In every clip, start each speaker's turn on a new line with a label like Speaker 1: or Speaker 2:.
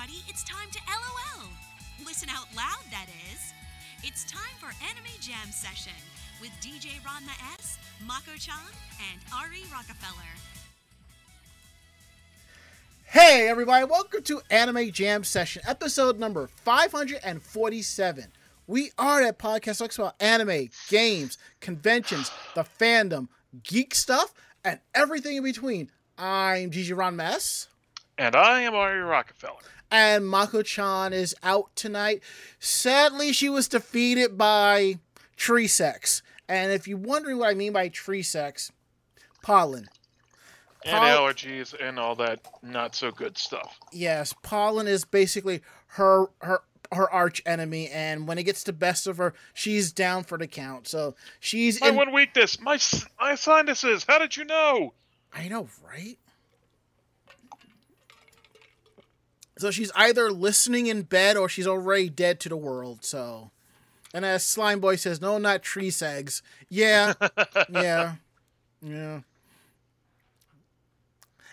Speaker 1: everybody. It's time to LOL. Listen out loud, that is. It's time for Anime Jam Session with DJ Ranma S, Mako chan, and Ari Rockefeller.
Speaker 2: Hey, everybody, welcome to Anime Jam Session, episode number 547. We are that podcast that talks about anime, games, conventions, the fandom, geek stuff, and everything in between. I'm DJ Ranma S.
Speaker 3: And I am Ari Rockefeller.
Speaker 2: And Mako chan is out tonight. Sadly, she was defeated by tree sex. And if you're wondering what I mean by tree sex, pollen.
Speaker 3: And
Speaker 2: Pol-
Speaker 3: allergies and all that not so good stuff.
Speaker 2: Yes, pollen is basically her her her arch enemy, and when it gets the best of her, she's down for the count. So she's
Speaker 3: My
Speaker 2: in.
Speaker 3: one weakness, my my sinuses. How did you know?
Speaker 2: I know, right? So she's either listening in bed or she's already dead to the world. So, and as Slime Boy says, no, not tree segs. Yeah, yeah, yeah.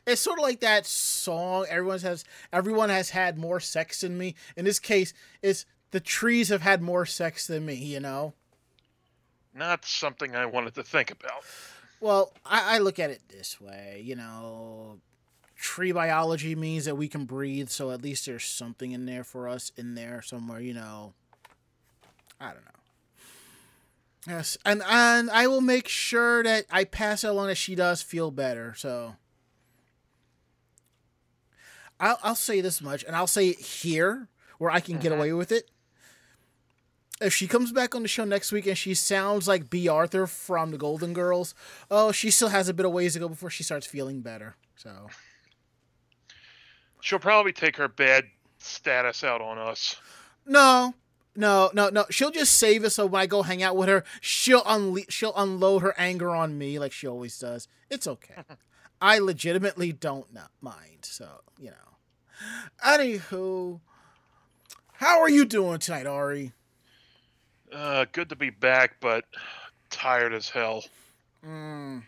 Speaker 2: It's sort of like that song. Everyone has everyone has had more sex than me. In this case, it's the trees have had more sex than me. You know.
Speaker 3: Not something I wanted to think about.
Speaker 2: Well, I, I look at it this way, you know, tree biology means that we can breathe, so at least there's something in there for us in there somewhere, you know. I don't know. Yes, and and I will make sure that I pass it along that she does feel better. So I'll I'll say this much, and I'll say it here where I can get
Speaker 3: Mhm.
Speaker 2: away with it. If she comes back on the show next week and she sounds like Bea Arthur from the Golden Girls, oh, she still has a bit of ways to go before she starts feeling better. So
Speaker 3: She'll probably take her bad status out on us.
Speaker 2: no, no, no, no. She'll just save us so when I go hang out with her, she'll unle- she'll unload her anger on me like she always does. It's okay. I legitimately don't not mind. So you know. Anywho, how are you doing tonight, Ari?
Speaker 3: Uh, good to be back, but tired as hell.
Speaker 2: Mm.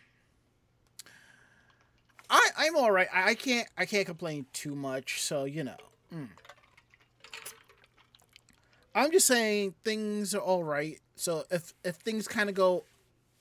Speaker 2: I I'm all right. I, can't I can't complain too much. So you know. Mm. I'm just saying things are all right. So if if things kind of go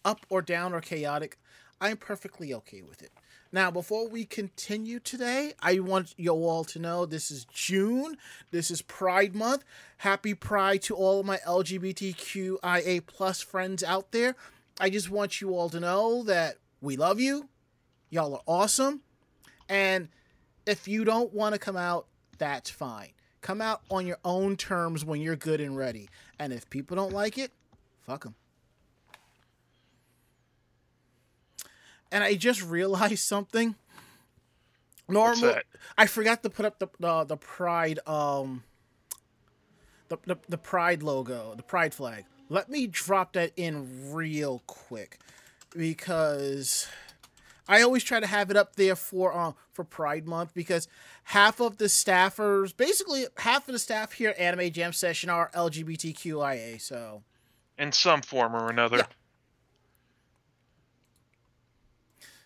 Speaker 2: up or down or chaotic, I'm perfectly okay with it. Now, before we continue today, I want you all to know this is June. This is Pride Month. Happy Pride to all of my LGBTQIA plus friends out there. I just want you all to know that we love you. Y'all are awesome. And if you don't want to come out, that's fine. Come out on your own terms when you're good and ready. And if people don't like it, fuck them. And I just realized something. Normal. I forgot to put up the the, the pride um the, the the pride logo, the pride flag. Let me drop that in real quick because I always try to have it up there for uh, for Pride Month because half of the staffers, basically half of the staff here at Anime Jam Session are LGBTQIA. So
Speaker 3: In some form or another.
Speaker 2: Yeah.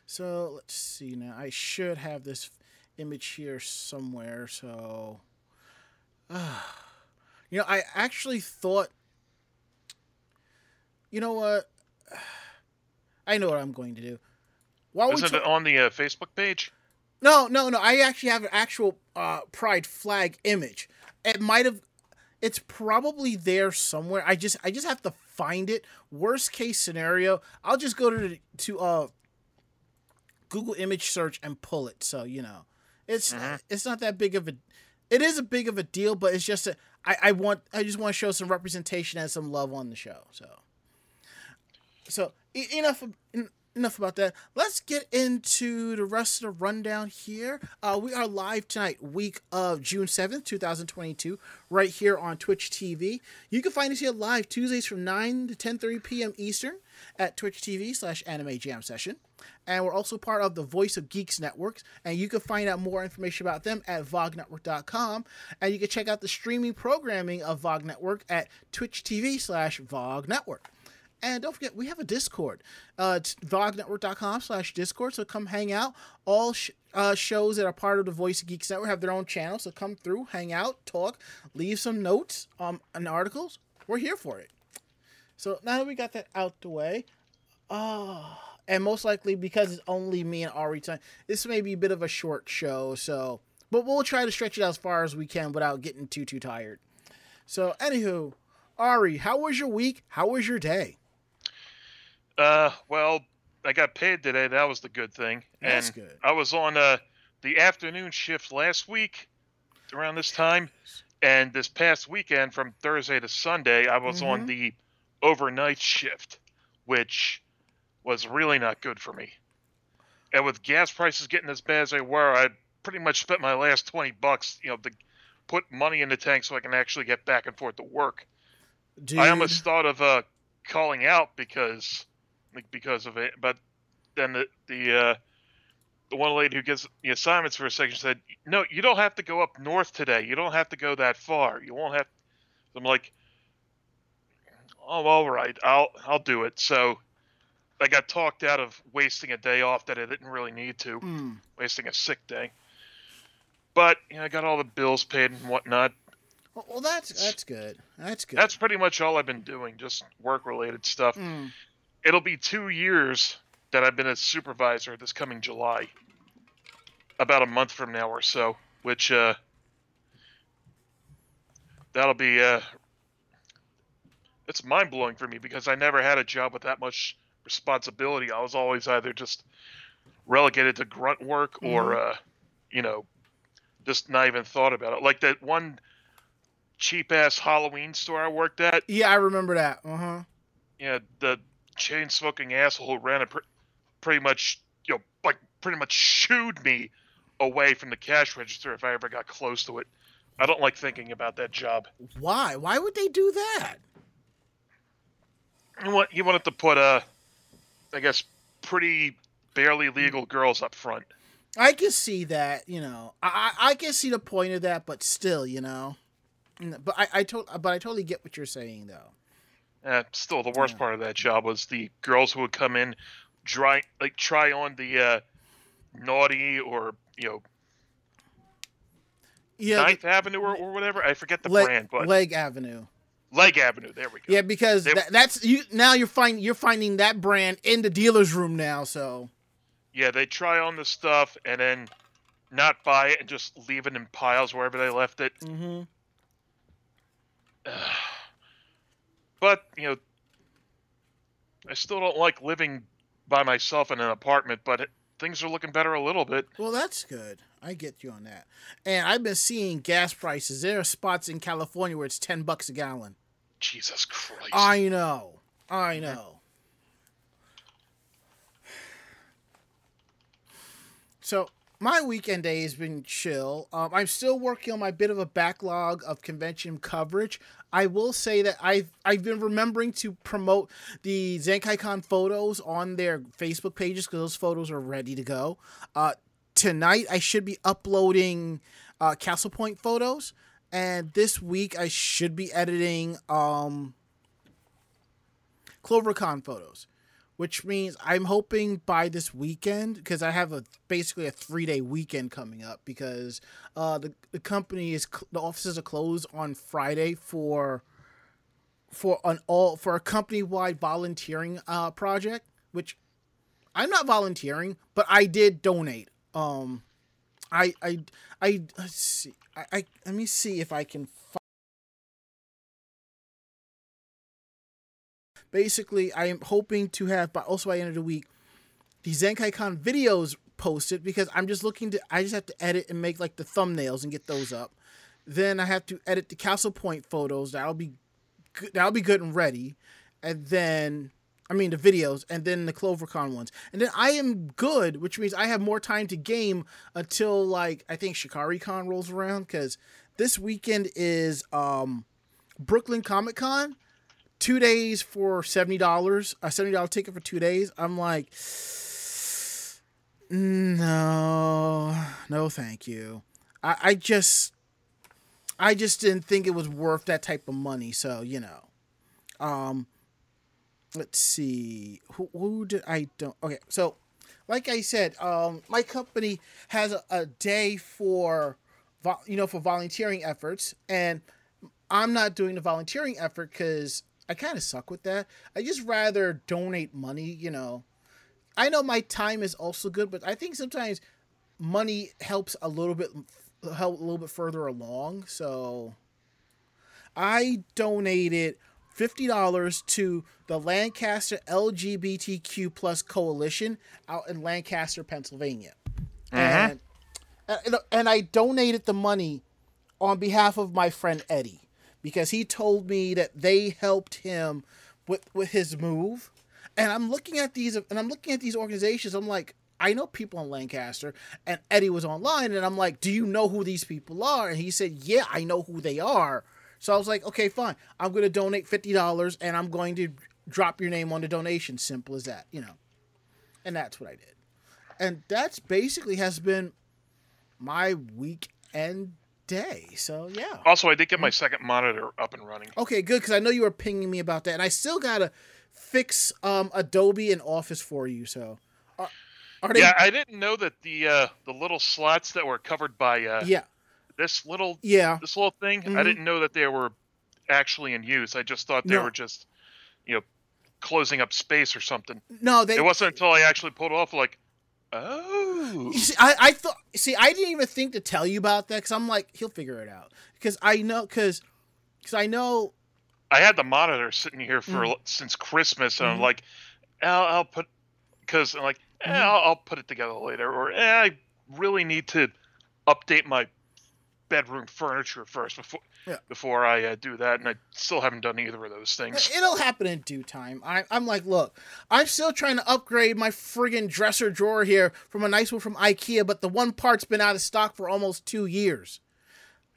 Speaker 2: So let's see now. I should have this image here somewhere. So, you know, I actually thought, you know what? I know what I'm going to do. While we
Speaker 3: Isn't
Speaker 2: ta-
Speaker 3: it on the uh, Facebook page?
Speaker 2: no, no, no. I actually have an actual uh, pride flag image. It might have. It's probably there somewhere. I just, I just have to find it. Worst case scenario, I'll just go to to uh Google image search and pull it. So you know, it's
Speaker 3: Mhm.
Speaker 2: it's not that big of a. It is a big of a deal, but it's just a. I, I want. I just want to show some representation and some love on the show. So. So e- enough. Enough about that. Let's get into the rest of the rundown here. Uh, we are live tonight, week of June 7th, 2022, right here on Twitch TV. You can find us here live Tuesdays from 9 to 10.30 p.m. Eastern at Twitch TV slash Anime Jam Session. And we're also part of the Voice of Geeks Networks. And you can find out more information about them at vognetwork.com. And you can check out the streaming programming of VOG Network at Twitch TV slash VOG Network. And don't forget, we have a Discord. Uh, it's vognetwork.com slash Discord. So come hang out. All sh- uh, shows that are part of the Voice of Geeks Network have their own channel. So come through, hang out, talk, leave some notes um, and articles. We're here for it. So now that we got that out the way, oh, and most likely because it's only me and Ari time, this may be a bit of a short show. So, but we'll try to stretch it out as far as we can without getting too too tired. So, anywho, Ari, how was your week? How was your day?
Speaker 3: Uh, well, I got paid today. That was the good thing.
Speaker 2: That's
Speaker 3: and
Speaker 2: good.
Speaker 3: I was on uh, the afternoon shift last week around this time, and this past weekend from Thursday to Sunday, I was on
Speaker 2: Mhm.
Speaker 3: the overnight shift, which was really not good for me. And with gas prices getting as bad as they were, I pretty much spent my last twenty bucks, you know, to put money in the tank so I can actually get back and forth to work.
Speaker 2: Dude,
Speaker 3: I almost thought of uh, calling out because like because of it, but then the the uh, the one lady who gives the assignments for a second said, "No, you don't have to go up north today. You don't have to go that far. You won't have." I'm like, "Oh, all right. I'll I'll do it." So I got talked out of wasting a day off that I didn't really need to,
Speaker 2: Mm,
Speaker 3: wasting a sick day. But you know, I got all the bills paid and whatnot.
Speaker 2: well, well, that's that's good. That's good.
Speaker 3: That's pretty much all I've been doing, just work related stuff.
Speaker 2: Mm,
Speaker 3: it'll be two years that I've been a supervisor this coming July. About a month from now or so, which uh that'll be uh it's mind blowing for me because I never had a job with that much responsibility. I was always either just relegated to grunt work or uh you know just not even thought about it. Like that one cheap ass Halloween store I worked at
Speaker 2: yeah, I remember that. Uh huh.
Speaker 3: yeah, the chain smoking asshole who ran it pr- pretty much, you know, like pretty much shooed me away from the cash register if I ever got close to it. I don't like thinking about that job.
Speaker 2: Why? Why would they do that?
Speaker 3: He, want, he wanted to put, uh, I guess, pretty barely legal girls up front.
Speaker 2: I can see that. You know, I I, can see the point of that, but still, you know. But I I to- but I totally get what you're saying though.
Speaker 3: Uh, still, the worst
Speaker 2: Yeah.
Speaker 3: part of that job was the girls who would come in, try like try on the uh, naughty or you know
Speaker 2: Yeah,
Speaker 3: Ninth Avenue or, or whatever. I forget the
Speaker 2: Leg,
Speaker 3: brand, but
Speaker 2: Leg Avenue.
Speaker 3: Leg Avenue. There we go.
Speaker 2: Yeah, because
Speaker 3: They-
Speaker 2: that, that's you now. You're find you're finding that brand in the dealer's room now. So
Speaker 3: Yeah, they try on the stuff and then not buy it and just leave it in piles wherever they left it.
Speaker 2: hmm
Speaker 3: But, you know, I still don't like living by myself in an apartment, but things are looking better a little bit.
Speaker 2: well, that's good. I get you on that. And I've been seeing gas prices. There are spots in California where it's ten bucks a gallon.
Speaker 3: Jesus Christ.
Speaker 2: I know. I mm-hmm. know. So my weekend day has been chill. Um, I'm still working on my bit of a backlog of convention coverage. I will say that I've I've been remembering to promote the ZenkaiCon photos on their Facebook pages because those photos are ready to go. Uh, tonight I should be uploading uh, Castle Point photos, and this week I should be editing um, CloverCon photos, which means I'm hoping by this weekend because I have a basically a three day weekend coming up because uh, the the company is the offices are closed on Friday for for an all for a company wide volunteering uh, project, which I'm not volunteering, but I did donate. Um, I I I see. I, I let me see if I can. Fi- Basically, I am hoping to have, but also by the end of the week, the Zenkai Con videos posted because I'm just looking to. I just have to edit and make like the thumbnails and get those up. Then I have to edit the Castle Point photos. That'll be good. That'll be good and ready. And then I mean the videos, and then the CloverCon ones, and then I am good, which means I have more time to game until like I think ShikariCon rolls around because this weekend is um Brooklyn Comic Con, two days for seventy dollars, a seventy dollar ticket for two days. I'm like, no, no, thank you. I, I just, I just didn't think it was worth that type of money. So you know, um, let's see who who did I don't okay so like I said um my company has a, a day for you know for volunteering efforts and I'm not doing the volunteering effort because I kind of suck with that. I just rather donate money you know. I know my time is also good but I think sometimes money helps a little bit help a little bit further along so I donated fifty dollars to the Lancaster LGBTQ plus coalition out in Lancaster, Pennsylvania, mm-hmm. and, and and I donated the money on behalf of my friend Eddie because he told me that they helped him with with his move, and I'm looking at these and I'm looking at these organizations. I'm like. I know people in Lancaster, and Eddie was online, and I'm like, "Do you know who these people are?" And he said, "Yeah, I know who they are." So I was like, okay, fine. I'm going to donate $50 and I'm going to drop your name on the donation. Simple as that, you know. And that's what I did. And that's basically has been my weekend day. So yeah.
Speaker 3: Also, I did get my second monitor up and running.
Speaker 2: Okay, good because I know you were pinging me about that, and I still gotta fix um, Adobe and Office for you. So, are, are they?
Speaker 3: Yeah, I didn't know that the uh, the little slots that were covered by uh,
Speaker 2: yeah,
Speaker 3: this little
Speaker 2: yeah.
Speaker 3: this little thing. I
Speaker 2: Mhm.
Speaker 3: didn't know that they were actually in use. I just thought they
Speaker 2: No.
Speaker 3: were just, you know, closing up space or something.
Speaker 2: No, they.
Speaker 3: It wasn't until I actually pulled off, like, oh,
Speaker 2: You see, I, I thought. See, I didn't even think to tell you about that because I'm like, he'll figure it out. Because I know, because, because I know.
Speaker 3: I had the monitor sitting here for
Speaker 2: Mm.
Speaker 3: since Christmas, and I'm
Speaker 2: Mhm.
Speaker 3: like, I'll, I'll put, because I'm like, eh,
Speaker 2: Mhm.
Speaker 3: I'll, I'll put it together later, or eh, I really need to update my bedroom furniture first before
Speaker 2: Yeah.
Speaker 3: before I uh, do that, and I still haven't done either of those things.
Speaker 2: It'll happen in due time. I, I'm like, look, I'm still trying to upgrade my friggin' dresser drawer here from a nice one from IKEA, but the one part's been out of stock for almost two years.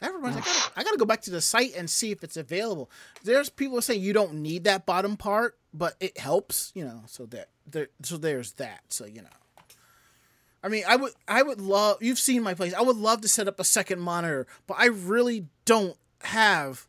Speaker 2: Everyone's, I gotta, I gotta go back to the site and see if it's available. There's people saying you don't need that bottom part, but it helps, you know. So that there, so there's that. So you know. I mean, I would, I would love. You've seen my place. I would love to set up a second monitor, but I really don't have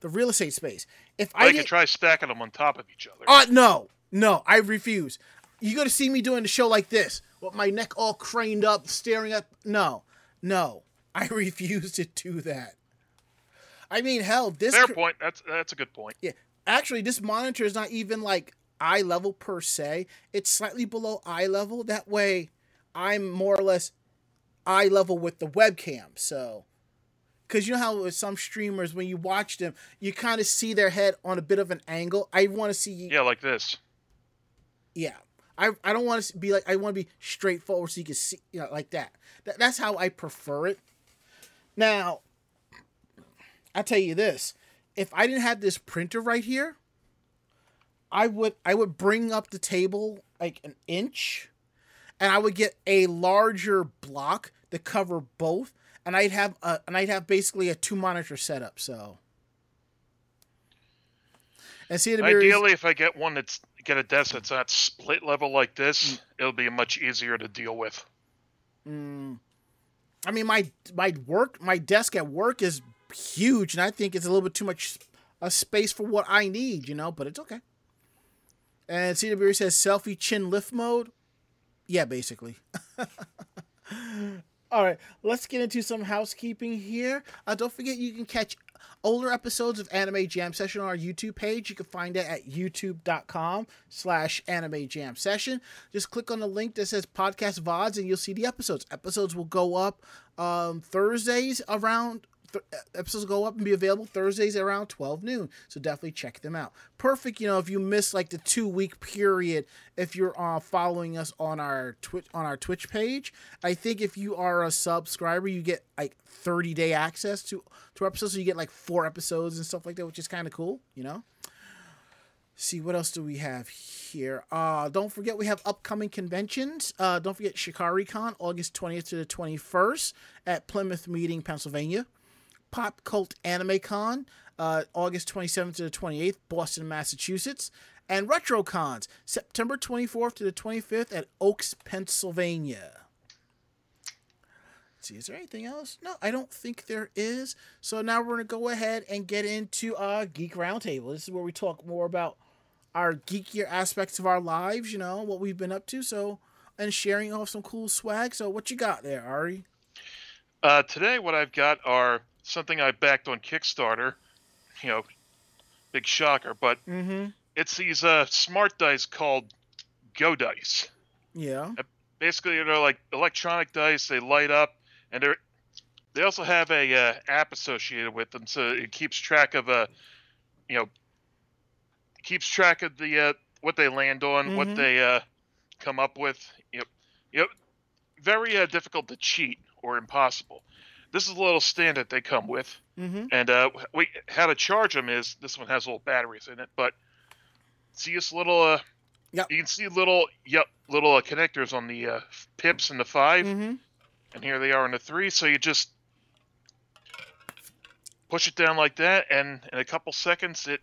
Speaker 2: the real estate space. If
Speaker 3: I,
Speaker 2: I
Speaker 3: could try stacking them on top of each other.
Speaker 2: uh, no, no, I refuse. You gonna see me doing a show like this, with my neck all craned up, staring up. No, no, I refuse to do that. I mean, hell, this
Speaker 3: Fair
Speaker 2: cr-
Speaker 3: point. That's that's a good point.
Speaker 2: yeah, actually, this monitor is not even like eye level per se. It's slightly below eye level. That way, I'm more or less eye level with the webcam. So, because you know how with some streamers, when you watch them, you kind of see their head on a bit of an angle. I want to see
Speaker 3: Yeah, like this.
Speaker 2: yeah. I, I don't want to be like I want to be straightforward so you can see you know like that. that. That's how I prefer it. Now, I tell you this: if I didn't have this printer right here, I would I would bring up the table like an inch, and I would get a larger block to cover both, and I'd have a and I'd have basically a two monitor setup. So, and see
Speaker 3: Ideally, if I get one that's get a desk that's not split level like
Speaker 2: Mm.
Speaker 3: this, it'll be much easier to deal with.
Speaker 2: Mm, I mean, my my work, my desk at work is huge, and I think it's a little bit too much a space for what I need, you know. But it's okay. And CW says selfie chin lift mode. Yeah, basically. All right, let's get into some housekeeping here. Uh, don't forget you can catch older episodes of Anime Jam Session on our YouTube page. You can find it at youtube.com slash anime jam session. Just click on the link that says podcast VODs and you'll see the episodes. Episodes will go up um, Thursdays around th- episodes go up and be available Thursdays around 12 noon. So definitely check them out. Perfect, you know, if you miss like the two week period, if you're uh, following us on our Twitch on our Twitch page, I think if you are a subscriber, you get like 30 day access to to episodes. So you get like four episodes and stuff like that, which is kind of cool, you know. See what else do we have here? Uh, don't forget we have upcoming conventions. Uh, don't forget ShikariCon, August 20th to the 21st at Plymouth Meeting, Pennsylvania. Pop Cult Anime Con, uh, August 27th to the 28th, Boston, Massachusetts. And RetroCons, September 24th to the 25th at Oaks, Pennsylvania. Let's see, is there anything else? No, I don't think there is. So now we're going to go ahead and get into uh, Geek Roundtable. This is where we talk more about our geekier aspects of our lives. You know what we've been up to. So and sharing off some cool swag. So what you got there, Ari?
Speaker 3: Uh, today, what I've got are something I backed on Kickstarter. You know, big shocker, but
Speaker 2: Mm-hmm.
Speaker 3: it's these uh, smart dice called Go Dice.
Speaker 2: Yeah.
Speaker 3: Basically, they're like electronic dice. They light up, and they're they also have a uh, app associated with them, so it keeps track of uh, you know, keeps track of the uh, what they land on,
Speaker 2: Mhm.
Speaker 3: what they uh, come up with. Yep, yep. Very uh, difficult to cheat or impossible. This is a little stand that they come with.
Speaker 2: Mm-hmm.
Speaker 3: And uh, we how to charge them is this one has little batteries in it, but see this little uh,
Speaker 2: Yep.
Speaker 3: you can see little yep little uh, connectors on the uh, pips and the 5
Speaker 2: Mm-hmm.
Speaker 3: and here they are in the three. So you just push it down like that, and in a couple seconds it.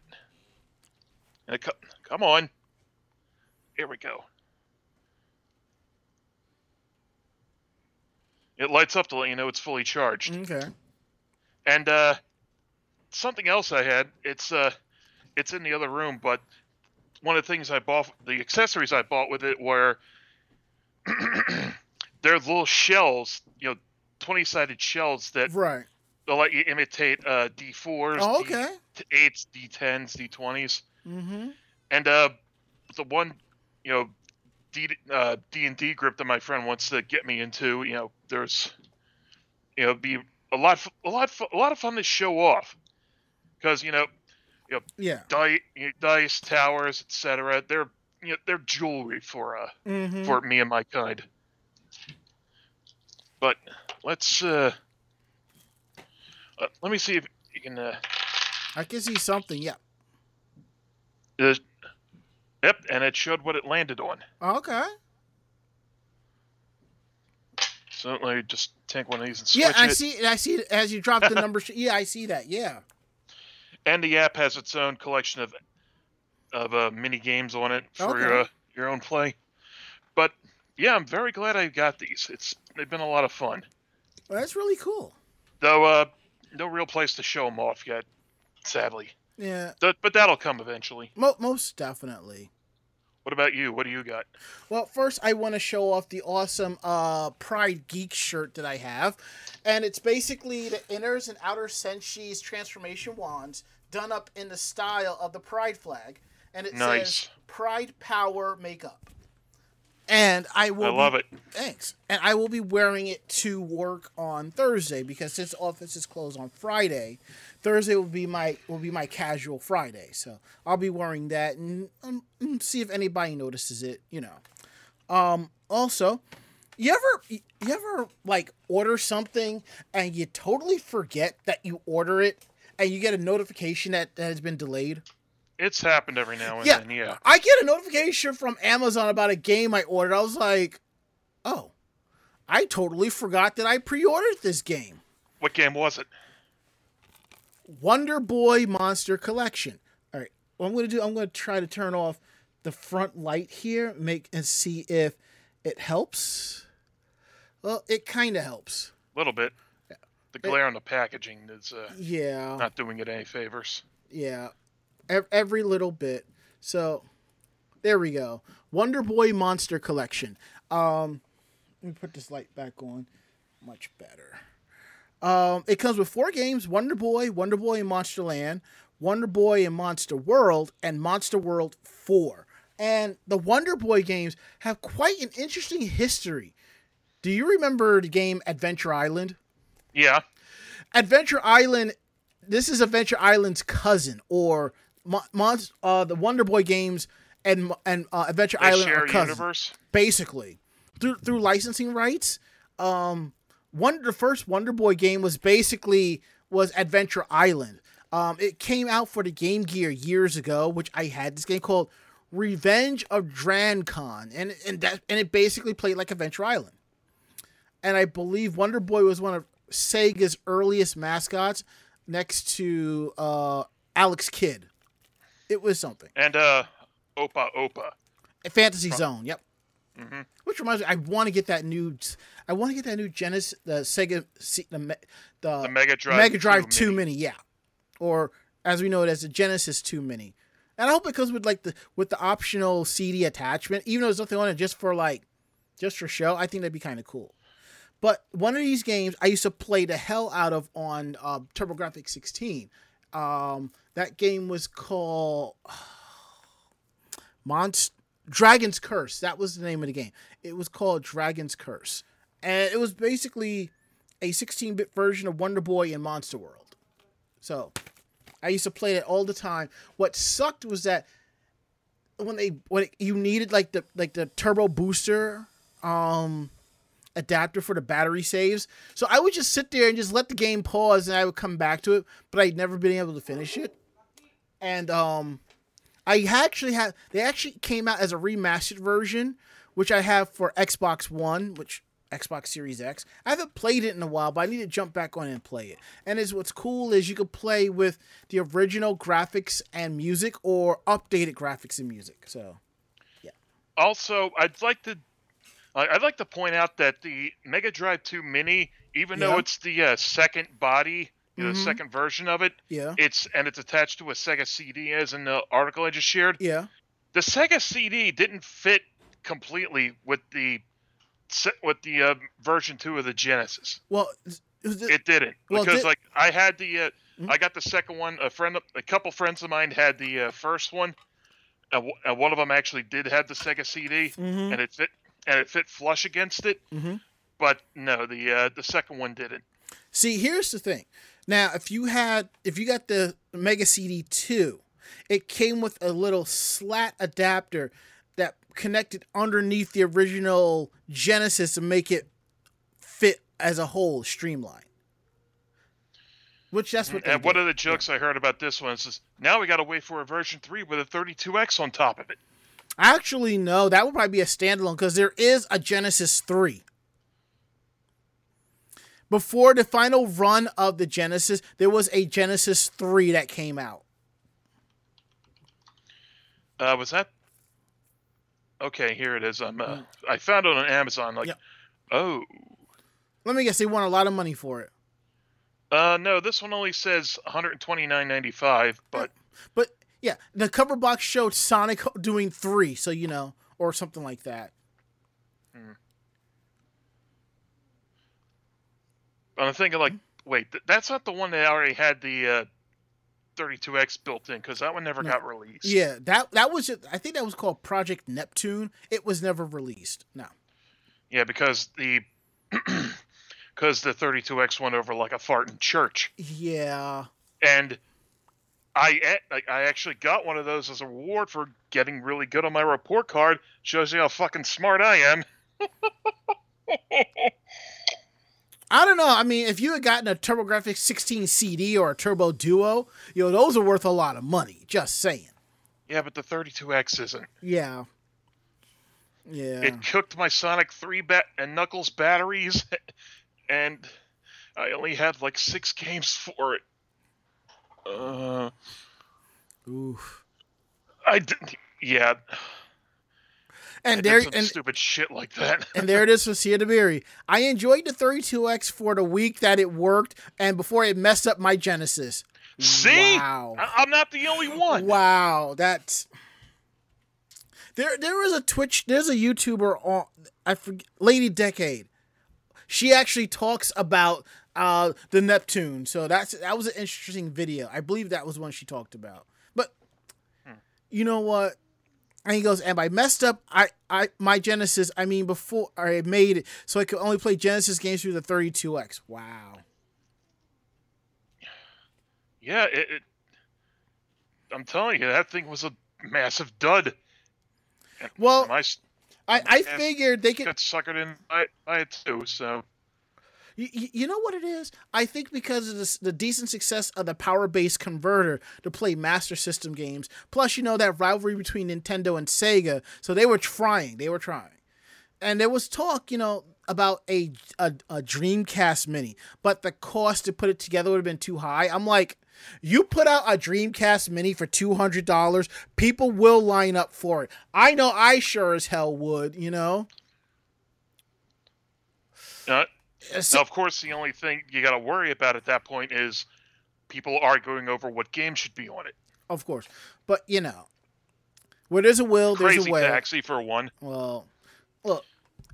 Speaker 3: In a come on. Here we go. It lights up to let you know it's fully charged.
Speaker 2: Okay.
Speaker 3: And uh, something else I had, it's uh, it's in the other room, but one of the things I bought, the accessories I bought with it were they're little shells, you know, twenty-sided shells that
Speaker 2: Right.
Speaker 3: they'll let you imitate uh, D4s,
Speaker 2: Oh, okay.
Speaker 3: D8s, D10s, D20s,
Speaker 2: Mm-hmm.
Speaker 3: and uh, the one, you know, D uh, D and D group that my friend wants to get me into, you know, there's, you know, be a lot, a lot, a lot of fun to show off, because you know,
Speaker 2: Yeah.
Speaker 3: di- you know, dice, towers, etc. They're, you know, they're jewelry for uh,
Speaker 2: Mm-hmm.
Speaker 3: for me and my kind. But let's uh, uh let me see if you can uh,
Speaker 2: I can see something. Yeah.
Speaker 3: Yep, and it showed what it landed on.
Speaker 2: Okay.
Speaker 3: So let me just take one of these and switch
Speaker 2: Yeah, I
Speaker 3: it.
Speaker 2: see. I see it as you drop the number. yeah, I see that. Yeah.
Speaker 3: And the app has its own collection of of uh, mini games on it for
Speaker 2: Okay.
Speaker 3: uh, your own play. But yeah, I'm very glad I got these. It's they've been a lot of fun.
Speaker 2: Well, that's really cool.
Speaker 3: Though uh, no real place to show them off yet, sadly.
Speaker 2: Yeah.
Speaker 3: Th- but that'll come eventually.
Speaker 2: Mo- most definitely.
Speaker 3: What about you? What do you got?
Speaker 2: Well, first I want to show off the awesome uh, Pride Geek shirt that I have, and it's basically the inners and outer senshis transformation wands done up in the style of the Pride flag, and it
Speaker 3: Nice.
Speaker 2: says Pride Power Makeup. And I will.
Speaker 3: I
Speaker 2: be-
Speaker 3: love it.
Speaker 2: Thanks. And I will be wearing it to work on Thursday because since office is closed on Friday, Thursday will be my will be my casual Friday. So I'll be wearing that and um, mm, see if anybody notices it. You know. Um. Also, you ever you ever like order something and you totally forget that you order it and you get a notification that, that has been delayed?
Speaker 3: It's happened every now and
Speaker 2: Yeah.
Speaker 3: then. Yeah.
Speaker 2: I get a notification from Amazon about a game I ordered. I was like, oh, I totally forgot that I pre ordered this game.
Speaker 3: What game was it?
Speaker 2: Wonder Boy Monster Collection. All right. What I'm going to do, I'm going to try to turn off the front light here make and see if it helps. Well, it kind of helps.
Speaker 3: A little bit. The glare on the packaging is uh,
Speaker 2: Yeah.
Speaker 3: not doing it any favors.
Speaker 2: Yeah, every little bit. So there we go. Wonder Boy Monster Collection. Um, let me put this light back on. Much better. Um, it comes with four games: Wonder Boy, Wonder Boy in Monster Land, Wonder Boy in Monster World, and Monster World Four. And the Wonder Boy games have quite an interesting history. Do you remember the game Adventure Island?
Speaker 3: Yeah.
Speaker 2: Adventure Island. This is Adventure Island's cousin, or Mon- uh, the Wonder Boy games and and uh, Adventure
Speaker 3: They
Speaker 2: Island are cousins,
Speaker 3: universe.
Speaker 2: basically through through licensing rights. Um, one the first Wonder Boy game was basically was Adventure Island. Um, it came out for the Game Gear years ago, which I had this game called Revenge of Drancon, and and that and it basically played like Adventure Island. And I believe Wonder Boy was one of Sega's earliest mascots, next to uh, Alex Kidd. It was something.
Speaker 3: And uh, Opa Opa.
Speaker 2: Fantasy Zone. Yep.
Speaker 3: Hmm
Speaker 2: Which reminds me, I want to get that new. I want to get that new Genesis, the Sega, the the,
Speaker 3: The Mega Drive.
Speaker 2: Mega Drive
Speaker 3: 2
Speaker 2: Two Mini. yeah, or as we know it as the Genesis Two Mini. And I hope it comes with like the with the optional CD attachment, even though there's nothing on it, just for like, just for show. I think that'd be kind of cool. But one of these games I used to play the hell out of on uh, TurboGrafx 16. Um, that game was called Monst Dragon's Curse. That was the name of the game. It was called Dragon's Curse, and it was basically a 16-bit version of Wonder Boy in Monster World. So I used to play it all the time. What sucked was that when they when it, you needed like the like the turbo booster um adapter for the battery saves. So I would just sit there and just let the game pause and I would come back to it, but I'd never been able to finish it. And um I actually have they actually came out as a remastered version, which I have for Xbox One, which Xbox Series X. I haven't played it in a while, but I need to jump back on and play it. And is what's cool is you could play with the original graphics and music or updated graphics and music. So yeah.
Speaker 3: Also, I'd like to I'd like to point out that the Mega Drive 2 Mini, even
Speaker 2: Yeah.
Speaker 3: though it's the uh, second body, you know,
Speaker 2: Mhm.
Speaker 3: second version of it,
Speaker 2: yeah,
Speaker 3: it's and it's attached to a Sega CD, as in the article I just shared.
Speaker 2: yeah.
Speaker 3: The Sega CD didn't fit completely with the with the uh, version two of the Genesis.
Speaker 2: Well, it the-
Speaker 3: It didn't
Speaker 2: Well,
Speaker 3: because
Speaker 2: did-
Speaker 3: like I had the uh,
Speaker 2: Mhm.
Speaker 3: I got the second one. A friend, a couple friends of mine had the uh, first one, and, and one of them actually did have the Sega CD,
Speaker 2: Mhm.
Speaker 3: and it fit and it fit flush against it.
Speaker 2: Mhm.
Speaker 3: But no, the uh, the second one didn't.
Speaker 2: See, here's the thing. Now, if you had, if you got the Mega CD two, it came with a little slat adapter that connected underneath the original Genesis to make it fit as a whole, streamline. Which that's what.
Speaker 3: And one
Speaker 2: did.
Speaker 3: of the jokes I heard about this one is now we got to wait for a version three with a 32x on top of it.
Speaker 2: Actually, no, that would probably be a standalone because there is a Genesis 3. Before the final run of the Genesis, there was a Genesis 3 that came out.
Speaker 3: Uh, was that? Okay, here it is. I'm. Uh, I found it on Amazon. Like,
Speaker 2: Yeah.
Speaker 3: oh,
Speaker 2: Let me guess, they want a lot of money for it.
Speaker 3: uh, no, this one only says 129.95, but
Speaker 2: But yeah, the cover box showed Sonic doing 3, so you know, or something like that.
Speaker 3: I'm thinking like, wait, th- that's not the one that already had the uh, 32x built in because that one never
Speaker 2: No.
Speaker 3: got released.
Speaker 2: Yeah, that that was just, I think that was called Project Neptune. It was never released. No.
Speaker 3: Yeah, because the because the 32x went over like a fart in church,
Speaker 2: Yeah.
Speaker 3: and I I actually got one of those as a reward for getting really good on my report card. Shows you how fucking smart I am.
Speaker 2: I don't know. I mean, if you had gotten a TurboGrafx 16 CD or a Turbo Duo, you know, those are worth a lot of money. Just saying.
Speaker 3: Yeah, but the 32x isn't.
Speaker 2: Yeah. Yeah.
Speaker 3: It cooked my Sonic 3 bat and Knuckles batteries, and I only had like six games for it. Uh,
Speaker 2: Oof.
Speaker 3: I didn't. yeah.
Speaker 2: And there and,
Speaker 3: stupid shit like that.
Speaker 2: and there it is for Sia DeBerry. I enjoyed the 32X for the week that it worked and before it messed up my Genesis.
Speaker 3: See,
Speaker 2: Wow.
Speaker 3: I- I'm not the only one.
Speaker 2: Wow, that's there. There was a Twitch. There's a YouTuber on. I forget. Lady Decade. She actually talks about uh the Neptune. So that's that was an interesting video. I believe that was one she talked about. But you know what? And he goes, and I messed up. I, I, my Genesis. I mean, before I made it, so I could only play Genesis games through the 32x. Wow.
Speaker 3: Yeah, it, it. I'm telling you, that thing was a massive dud. And
Speaker 2: Well,
Speaker 3: I,
Speaker 2: I figured they could.
Speaker 3: got suckered in by, by it too. So
Speaker 2: You, you know what it is? I think because of this, the decent success of the Power Base Converter to play Master System games, plus you know that rivalry between Nintendo and Sega, so they were trying. They were trying, and there was talk, you know, about a a, a Dreamcast Mini, but the cost to put it together would have been too high. I'm like, you put out a Dreamcast Mini for two hundred dollars, people will line up for it. I know, I sure as hell would. You know.
Speaker 3: uh, now, of course, the only thing you got to worry about at that point is people arguing over what game should be on it.
Speaker 2: of course. But you know, where there's a will, there's
Speaker 3: Crazy
Speaker 2: a way.
Speaker 3: Taxi for one.
Speaker 2: Well, look,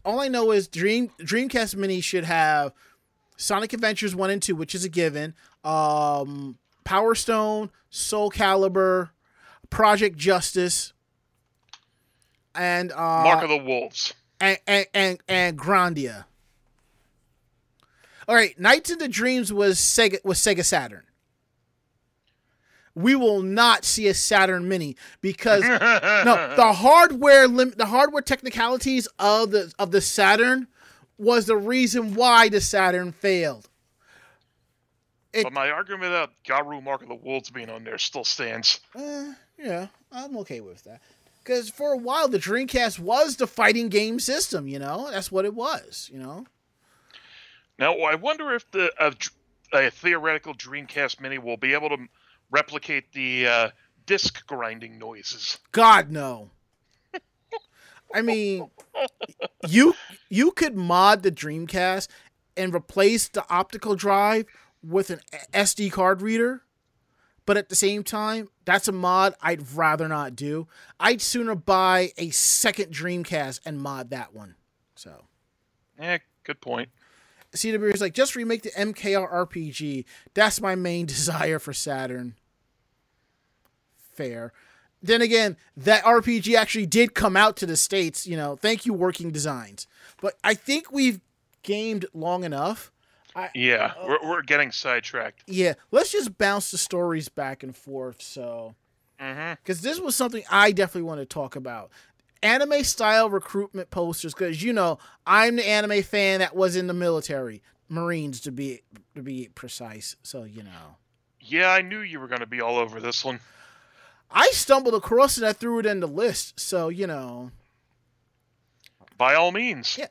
Speaker 2: all I know is Dream Dreamcast Mini should have Sonic Adventures one and two, which is a given. Um, Power Stone, Soul Calibur, Project Justice, and uh,
Speaker 3: Mark of the Wolves.
Speaker 2: and and and, and Grandia. All right, Nights into Dreams was Sega was Sega Saturn. We will not see a Saturn Mini because no, the hardware lim- the hardware technicalities of the of the Saturn was the reason why the Saturn failed. It-
Speaker 3: but my argument about Garou Mark of the Wolves being on there still stands.
Speaker 2: Uh, yeah, I'm okay with that. Because for a while, the Dreamcast was the fighting game system. You know, that's what it was. You know.
Speaker 3: Now, I wonder if the a, a theoretical Dreamcast Mini will be able to replicate the uh, disc grinding noises.
Speaker 2: God no. I mean, you you could mod the Dreamcast and replace the optical drive with an SD card reader, but at the same time, that's a mod I'd rather not do. I'd sooner buy a second Dreamcast and mod that one. So,
Speaker 3: Eh, good point.
Speaker 2: CW is like just remake the MKR RPG. That's my main desire for Saturn. Fair. Then again, that RPG actually did come out to the states. You know, thank you, Working Designs. But I think we've gamed long enough.
Speaker 3: Yeah, uh, we're, we're getting sidetracked.
Speaker 2: Yeah, let's just bounce the stories back and forth. So,
Speaker 3: mm-hmm.
Speaker 2: because this was something I definitely want to talk about. Anime style recruitment posters, because you know I'm the anime fan that was in the military, Marines to be to be precise. So you know,
Speaker 3: Yeah, I knew you were going to be all over this one.
Speaker 2: I stumbled across it. I threw it in the list. So you know,
Speaker 3: By all means.
Speaker 2: Yeah.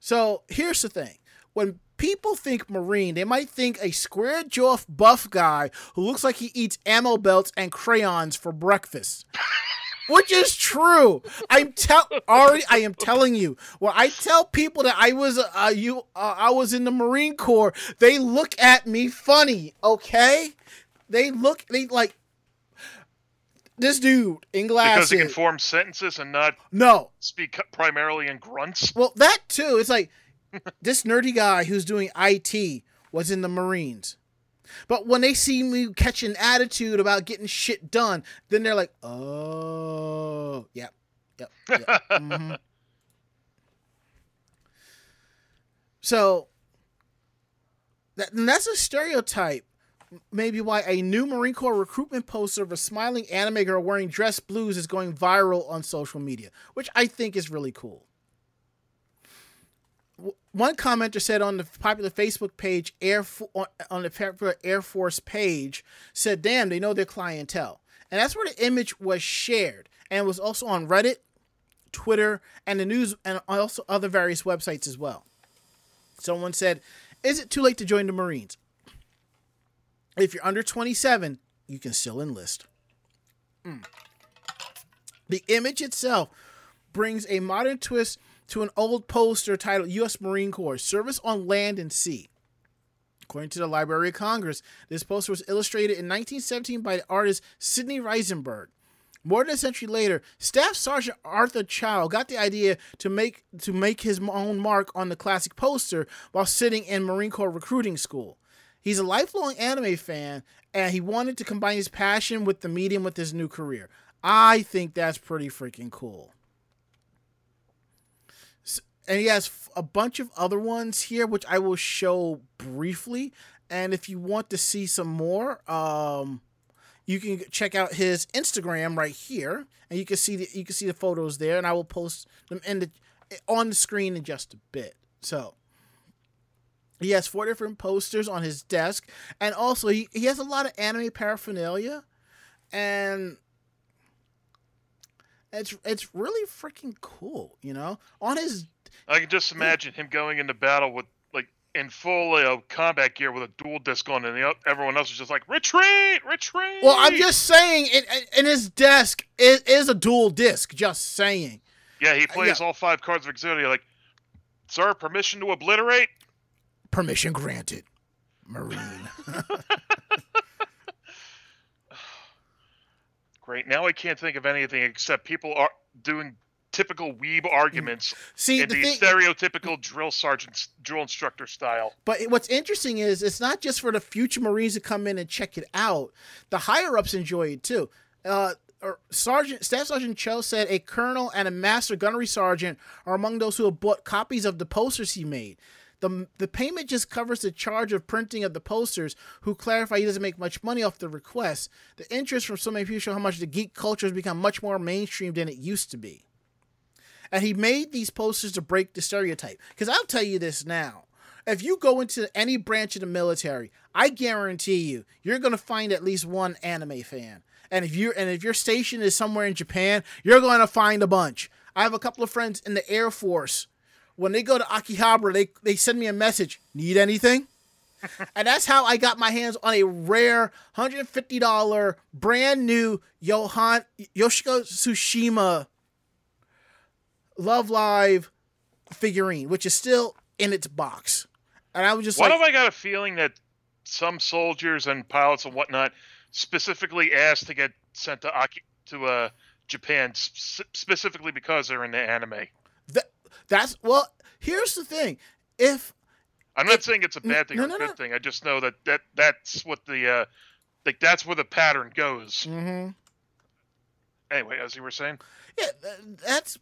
Speaker 2: so here's the thing: when people think Marine, they might think a square jaw buff guy who looks like he eats ammo belts and crayons for breakfast. Which is true. I'm tell already. I am telling you. When I tell people that I was uh, you uh, I was in the Marine Corps, they look at me funny. Okay, they look they like this dude in glasses Because
Speaker 3: he can form sentences and not
Speaker 2: no,
Speaker 3: speak primarily in grunts.
Speaker 2: well that too. It's like this nerdy guy who's doing IT was in the Marines. But when they see me catch an attitude about getting shit done, then they're like, "Oh, yep, yep, yep." mhm. So that, and that's a stereotype. Maybe why a new Marine Corps recruitment poster of a smiling anime girl wearing dress blues is going viral on social media, which I think is really cool. One commenter said on the popular Facebook page, Air Fo- on- the popular Air Force page, said, "Damn, they know their clientele," and that's where the image was shared, and was also on Reddit, Twitter, and the news, and also other various websites as well. Someone said, Is it too late to join the Marines? If you're under 27, you can still enlist. Mm. The image itself brings a modern twist to an old poster titled U.S. Marine Corps Service on Land and Sea. According to the Library of Congress, this poster was illustrated in 1917 by artist Sidney Riesenberg. More than a century later, Staff Sergeant Arthur Chow got the idea to make to make his own mark on the classic poster while sitting in Marine Corps recruiting school. He's a lifelong anime fan, and he wanted to combine his passion with the medium with his new career. I think that's pretty freaking cool. And he has a bunch of other ones here, which I will show briefly. And if you want to see some more, um, you can check out his Instagram right here, and you can see the you can see the photos there, and I will post them in the on the screen in just a bit. So he has four different posters on his desk, and also he, he has a lot of anime paraphernalia, and it's it's really freaking cool, you know. On his
Speaker 3: I can just imagine him going into battle with like in full uh, combat gear with a Duel Disk on, and the, everyone else is just like retreat, retreat.
Speaker 2: well, I'm just saying, in, in his desk is, is a Duel Disk. Just saying.
Speaker 3: yeah. He plays
Speaker 2: yeah.
Speaker 3: all five cards of Exodia. Like, sir, permission to obliterate.
Speaker 2: Permission granted, Marine.
Speaker 3: Great. Now I can't think of anything except people are doing typical weeb arguments
Speaker 2: See,
Speaker 3: in
Speaker 2: the
Speaker 3: the,
Speaker 2: thing,
Speaker 3: stereotypical drill sergeant, drill instructor style.
Speaker 2: but what's interesting is it's not just for the future Marines to come in and check it out. The higher ups enjoy it too. Uh, Sergeant Staff Sergeant Cho said a colonel and a master gunnery sergeant are among those who have bought copies of the posters he made. The, the payment just covers the charge of printing of the posters, who clarify he doesn't make much money off the request. The interest from so many people show how much the geek culture has become much more mainstream than it used to be. And he made these posters to break the stereotype. Because I'll tell you this now. If you go into any branch of the military, I guarantee you, you're going to find at least one anime fan. And if you and if your station is somewhere in Japan, you're going to find a bunch. I have a couple of friends in the Air Force. When they go to Akihabara, they they send me a message. Need anything? and that's how I got my hands on a rare $150 brand new Yohane Yoshiko Tsushima Love Live figurine, which is still in its box. And I was just
Speaker 3: What
Speaker 2: like,
Speaker 3: have I got a feeling that some soldiers and pilots and whatnot specifically asked to get sent to to uh, Japan specifically because they're in the anime?
Speaker 2: that, that's well. Here's the thing: if
Speaker 3: I'm not saying it's a bad thing
Speaker 2: no,
Speaker 3: or a
Speaker 2: no,
Speaker 3: good
Speaker 2: no.
Speaker 3: thing. I just know that, that that's what the uh, like that's where the pattern goes.
Speaker 2: Mhm.
Speaker 3: Anyway, as you were saying,
Speaker 2: yeah, that's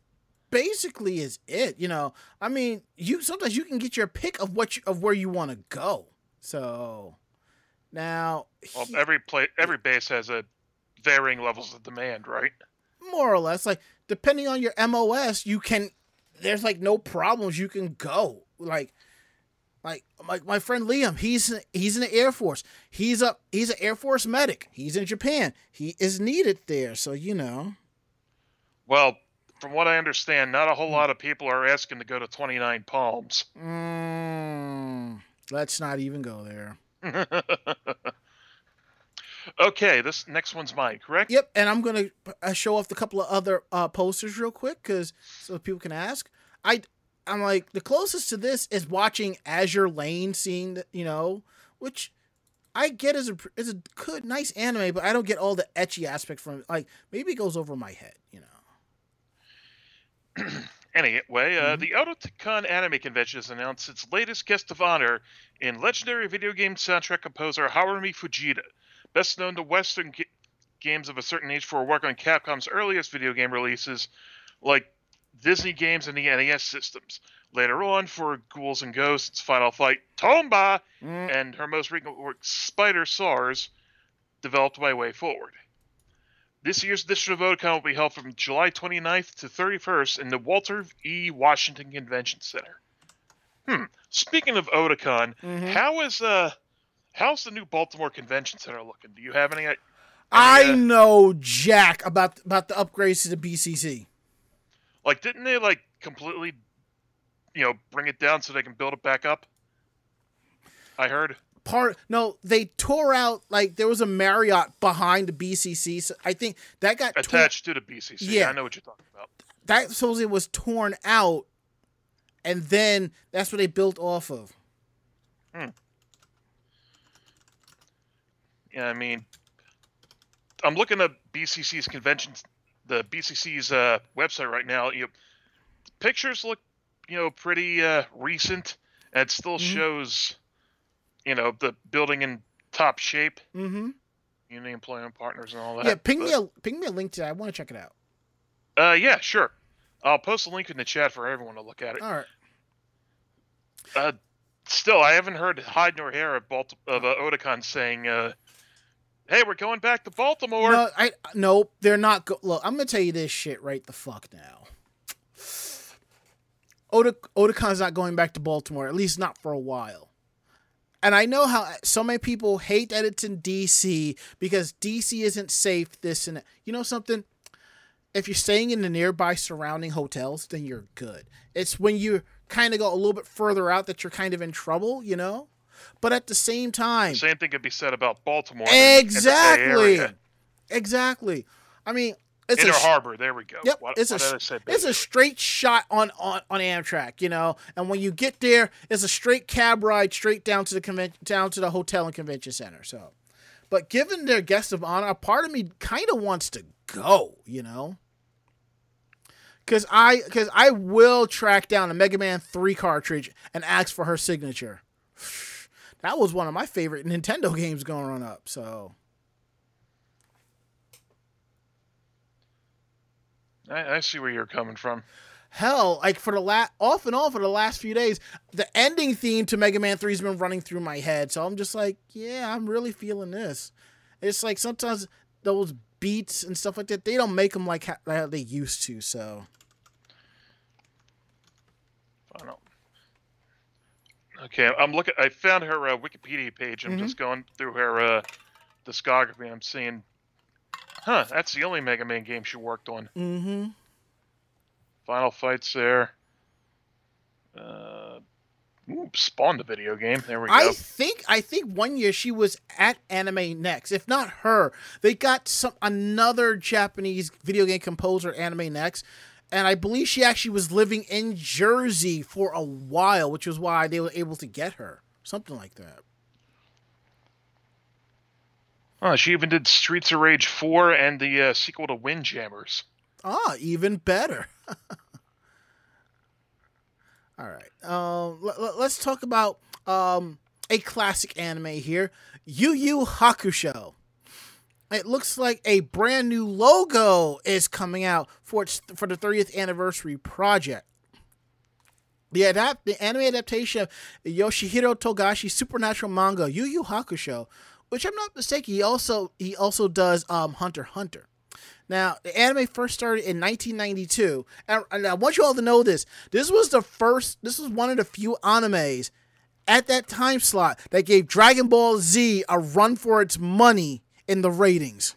Speaker 2: basically is it. You know, I mean, you sometimes you can get your pick of what you, of where you want to go. So now,
Speaker 3: well,
Speaker 2: he-
Speaker 3: every play every base has a varying levels of demand, right?
Speaker 2: more or less, like depending on your MOS, you can. There's like no problems. You can go like. Like my, my friend Liam, he's he's in the Air Force. He's a he's an Air Force medic. He's in Japan. He is needed there, so you know.
Speaker 3: Well, from what I understand, not
Speaker 2: Hmm.
Speaker 3: a whole lot of people are asking to go to 29 Palms.
Speaker 2: Mm, let's not even go there.
Speaker 3: okay, this next one's mine, correct?
Speaker 2: Yep, and I'm gonna uh, show off the couple of other uh, posters real quick because so people can ask. I I'm like the closest to this is watching Azur Lane, seeing the you know, which I get as a is a good nice anime, but I don't get all the ecchi aspect from it. Like maybe it goes over my head, you know.
Speaker 3: Anyway, uh,
Speaker 2: Mhm.
Speaker 3: the Otakon Anime Convention has announced its latest guest of honor in legendary video game soundtrack composer Harumi Fujita, best known to Western ga- games of a certain age for her work on Capcom's earliest video game releases, like Disney games and the NES systems. Later on, for Ghouls and Ghosts, Final Fight, Tomba,
Speaker 2: Mm,
Speaker 3: and her most recent work, Spider SARS, developed by Way Forward. This year's edition of Otakon will be held from July 29th to 31st in the Walter E. Washington Convention Center. Hmm. Speaking of Otakon,
Speaker 2: mhm.
Speaker 3: how is uh, how's the new Baltimore Convention Center looking? Do you have any? i-
Speaker 2: I
Speaker 3: uh,
Speaker 2: know Jack about about the upgrades to the BCC.
Speaker 3: Like, didn't they like completely, you know, bring it down so they can build it back up? I heard.
Speaker 2: Part no they tore out like there was a marriott behind the bcc so i think that got
Speaker 3: Attached to the BCC.
Speaker 2: Yeah.
Speaker 3: I know what you're talking about.
Speaker 2: that supposedly was torn out and then that's what they built off of
Speaker 3: Yeah, I mean, I'm looking at BCC's conventions, the BCC's uh, website right now. You know, pictures look, you know, pretty uh, recent, and it still
Speaker 2: Mhm.
Speaker 3: shows, you know, the building in top shape.
Speaker 2: mm-hmm
Speaker 3: You employment partners and all that.
Speaker 2: yeah ping
Speaker 3: but-
Speaker 2: me a ping me a link to that i want to check it out
Speaker 3: Uh, yeah, sure. I'll post a link in the chat for everyone to look at it.
Speaker 2: all right
Speaker 3: Uh, still, I haven't heard hide nor hair of Balti- of uh, Otakon saying, uh, "Hey, we're going back to Baltimore."
Speaker 2: no i nope they're not go- look i'm gonna tell you this shit right the fuck now Oda, Otakon's not going back to Baltimore, at least not for a while. And I know how so many people hate that it's in DC because DC isn't safe, this and that. You know something? If you're staying in the nearby surrounding hotels, then you're good. It's when you kind of go a little bit further out that you're kind of in trouble, you know? But at the same time,
Speaker 3: same thing could be said about Baltimore. and- and
Speaker 2: exactly. Exactly. I mean, it's
Speaker 3: Inner
Speaker 2: a
Speaker 3: Harbor. There we go.
Speaker 2: Yep,
Speaker 3: What,
Speaker 2: it's a
Speaker 3: what
Speaker 2: sh- it's a straight shot on, on on Amtrak, you know. And when you get there, it's a straight cab ride straight down to the convention, down to the hotel and convention center. So, But given their guest of honor, a part of me kind of wants to go, you know? Cause I cause I will track down a Mega Man 3 cartridge and ask for her signature. That was one of my favorite Nintendo games going on up, so
Speaker 3: I, I see where you're coming from.
Speaker 2: hell, like for the last off and on for the last few days, the ending theme to Mega Man 3's been running through my head. So I'm just like, yeah, I'm really feeling this. It's like sometimes those beats and stuff like that, they don't make them like how they used to. So
Speaker 3: I don't. Okay, I'm looking. I found her uh, Wikipedia page. I'm
Speaker 2: Mhm.
Speaker 3: just going through her uh, discography. I'm seeing, huh? That's the only Mega Man game she worked on.
Speaker 2: mm-hmm.
Speaker 3: Final Fights there. Uh, ooh, Spawn the video game. There we
Speaker 2: I
Speaker 3: go.
Speaker 2: think I think one year she was at Anime Next. If not her, they got some another Japanese video game composer Anime Next, and I believe she actually was living in Jersey for a while, which was why they were able to get her. Something like that.
Speaker 3: Oh, she even did Streets of Rage 4 and the uh, sequel to Windjammers.
Speaker 2: Ah, even better. All right. Um, l- l- let's talk about um, a classic anime here, Yu Yu Hakusho. It looks like a brand new logo is coming out for its for the 30th anniversary project. The adapt the anime adaptation of Yoshihiro Togashi's supernatural manga Yu Yu Hakusho, which I'm not mistaken, he also he also does um Hunter Hunter. Now, the anime first started in 1992, and, and I want you all to know this. This was the first. This was one of the few animes at that time slot that gave Dragon Ball Z a run for its money in the ratings.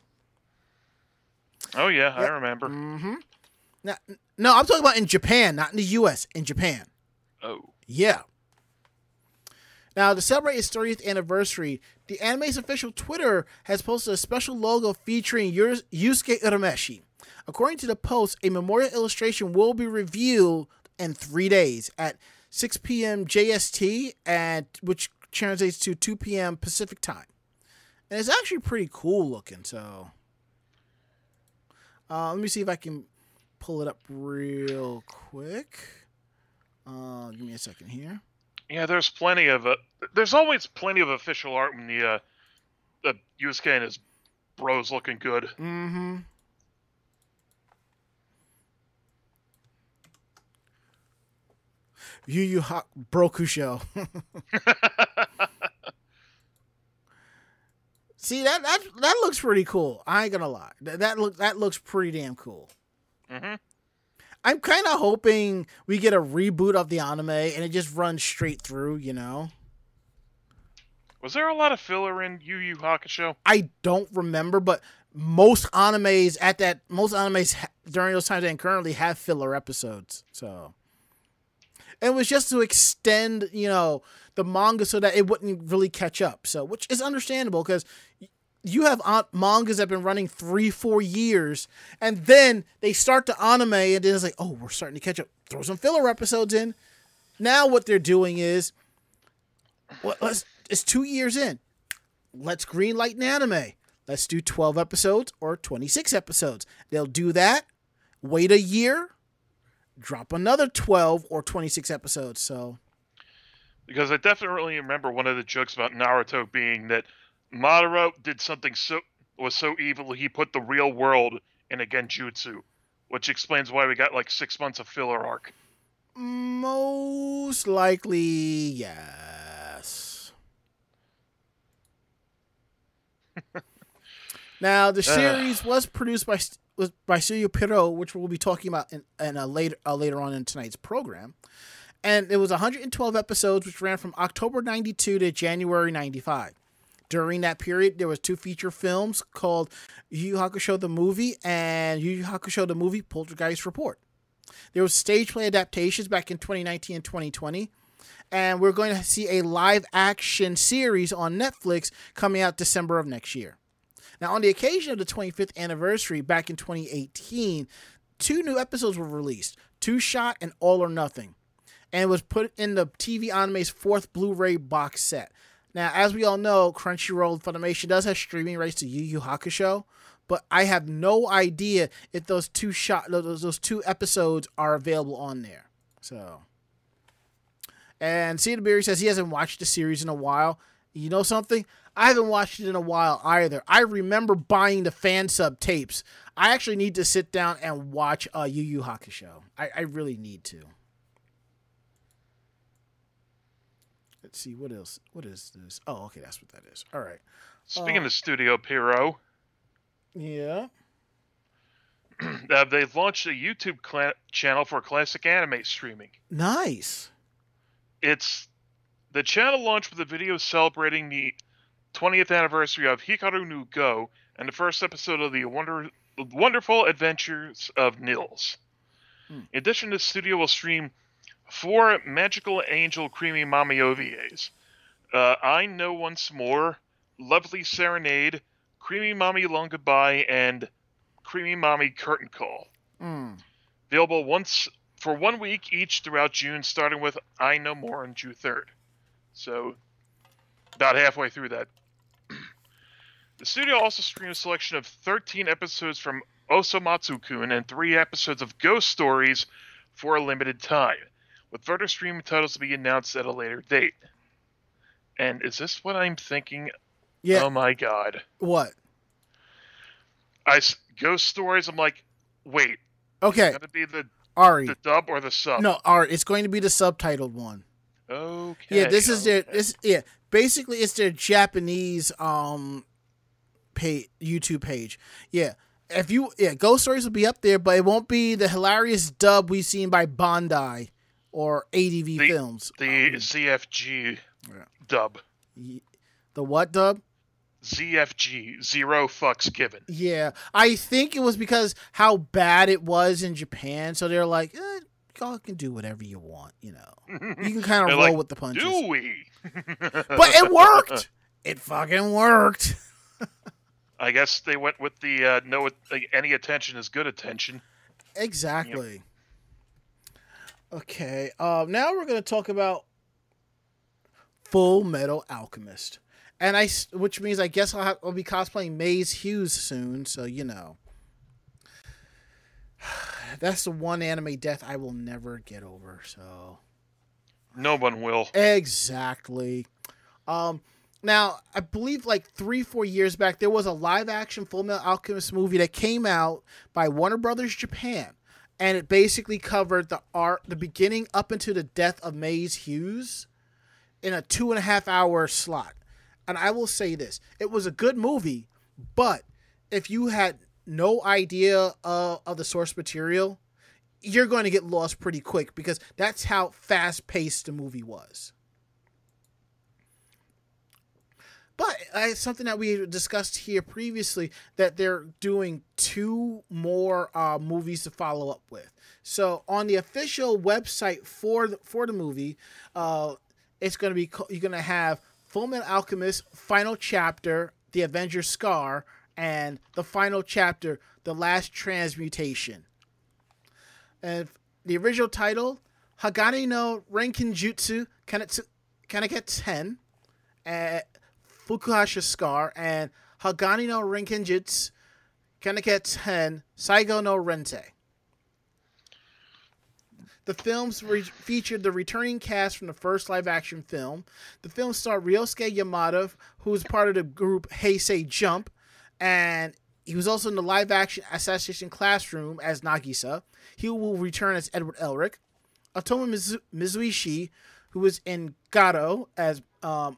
Speaker 3: Oh yeah, I remember.
Speaker 2: Mm-hmm. Now, no, I'm talking about in Japan, not in the U.S. In Japan.
Speaker 3: Oh,
Speaker 2: Yeah. Now, to celebrate its 30th anniversary, the anime's official Twitter has posted a special logo featuring Yus- Yusuke Urameshi. According to the post, a memorial illustration will be revealed in three days at 6 p.m. JST, and which translates to 2 p.m. Pacific time. And it's actually pretty cool looking. So, uh, let me see if I can pull it up real quick. Uh, give me a second here.
Speaker 3: Yeah. There's plenty of. Uh, there's always plenty of official art when the uh, the Yusuke and his bros looking good.
Speaker 2: Mm-hmm. Yu Yu Ha. See that that that looks pretty cool. I ain't gonna lie. That that look that looks pretty damn cool.
Speaker 3: hmm
Speaker 2: I'm kind of hoping we get a reboot of the anime and it just runs straight through. You know.
Speaker 3: Was there a lot of filler in Yu Yu Hakusho?
Speaker 2: I don't remember, but most animes at that most animes ha- during those times and currently have filler episodes. So it was just to extend, you know, the manga so that it wouldn't really catch up. So which is understandable because you have uh, mangas that have been running three, four years, and then they start the anime, and then it's like, oh, we're starting to catch up. Throw some filler episodes in. Now what they're doing is, well. It's two years in let's greenlight an anime. Let's do 12 episodes or 26 episodes. They'll do that, wait a year, drop another 12 or 26 episodes. So,
Speaker 3: Because I definitely remember one of the jokes about Naruto being that Madara did something so was so evil he put the real world in a genjutsu, which explains why we got like six months of filler arc.
Speaker 2: most likely, yes. now, the series was produced by was by Studio Pierrot, which we'll be talking about in, in a later uh, later on in tonight's program. And it was 112 episodes, which ran from October 92 to January 95. During that period, there was two feature films called Yu Yu Hakusho the movie and Yu Yu Hakusho the movie Poltergeist Report. There was stage play adaptations back in 2019 and 2020. And we're going to see a live action series on Netflix coming out December of next year. Now, on the occasion of the 25th anniversary back in 2018, two new episodes were released Two Shot and All or Nothing. And it was put in the TV Anime's fourth Blu ray box set. Now, as we all know, Crunchyroll and Funimation does have streaming rights to Yu Yu Hakusho, but I have no idea if those two shot those, those two episodes are available on there. So, and Cedar says he hasn't watched the series in a while. You know something? I haven't watched it in a while either. I remember buying the fan sub tapes. I actually need to sit down and watch uh, Yu Yu Hakusho. I, I really need to. See what else. What is this? Oh, okay, that's what that is. All right.
Speaker 3: Speaking
Speaker 2: Uh,
Speaker 3: of Studio Pierrot,
Speaker 2: Yeah.
Speaker 3: uh, they've launched a YouTube cla- channel for classic anime streaming.
Speaker 2: Nice.
Speaker 3: It's the channel launched with a video celebrating the 20th anniversary of Hikaru no Go and the first episode of the wonder, wonderful adventures of Nils.
Speaker 2: Hmm.
Speaker 3: In addition, the studio will stream four Magical Angel Creamy Mami OVAs. Uh, Eien no Once More, Lovely Serenade, Creamy Mami Long Goodbye, and Creamy Mami Curtain Call.
Speaker 2: Mm.
Speaker 3: Available once for one week each throughout June, starting with I Know More on June 3rd. So, about halfway through that. the studio also streamed a selection of 13 episodes from Osomatsu Kun and three episodes of Ghost Stories for a limited time, with further streaming titles to be announced at a later date. And is this what I'm thinking?
Speaker 2: Yeah.
Speaker 3: Oh my god.
Speaker 2: What?
Speaker 3: I Ghost Stories, I'm like, wait,
Speaker 2: Okay,
Speaker 3: gonna be the,
Speaker 2: Ari.
Speaker 3: the dub or the sub?
Speaker 2: No, Ari. It's going to be the subtitled one.
Speaker 3: Okay.
Speaker 2: Yeah, this is their
Speaker 3: okay.
Speaker 2: this yeah. Basically, it's their Japanese um pay YouTube page. Yeah. If you yeah, Ghost Stories will be up there, but it won't be the hilarious dub we've seen by Bandai or ADV
Speaker 3: The-
Speaker 2: Films.
Speaker 3: the
Speaker 2: Um,
Speaker 3: ZFG
Speaker 2: Yeah.
Speaker 3: dub.
Speaker 2: the what dub?
Speaker 3: ZFG, zero fucks given.
Speaker 2: Yeah, I think it was because how bad it was in Japan, so they're like, eh, y'all can do whatever you want, you know. You can kind of roll
Speaker 3: like,
Speaker 2: with the punches.
Speaker 3: Do we?
Speaker 2: But it worked. it fucking worked.
Speaker 3: I guess they went with the uh, no, like, any attention is good attention.
Speaker 2: Exactly. Okay. Uh, now we're going to talk about Full Metal Alchemist, and I, which means I guess I'll, have, I'll be cosplaying Maes Hughes soon. So you know, that's the one anime death I will never get over. So
Speaker 3: No one will.
Speaker 2: exactly. Um, now I believe like three, four years back, there was a live action Full Metal Alchemist movie that came out by Warner Brothers Japan, and it basically covered the art, the beginning up into the death of Maes Hughes, in a two and a half hour slot. And I will say this: it was a good movie, but if you had no idea of the source material, you're going to get lost pretty quick because that's how fast paced the movie was. But uh, something that we discussed here previously that they're doing two more uh, movies to follow up with. So on the official website for the, for the movie, uh, it's going to be co- you're going to have Fullmetal Alchemist final chapter, The Avenger Scar, and the final chapter, The Last Transmutation. And the original title, Hagane no Renkinjutsu Kanketsu-hen, uh, Fukushūsha Scar, and Hagane no Renkinjutsu Kanketsu-hen, Saigo no Rente. The films re- featured the returning cast from the first live action film. The film starred Ryosuke Yamada, who was part of the group Hey! Say! JUMP, and he was also in the live action Assassination Classroom as Nagisa. He will return as Edward Elric. Otomo Mizu- Mizuishi, who was in Gato as um,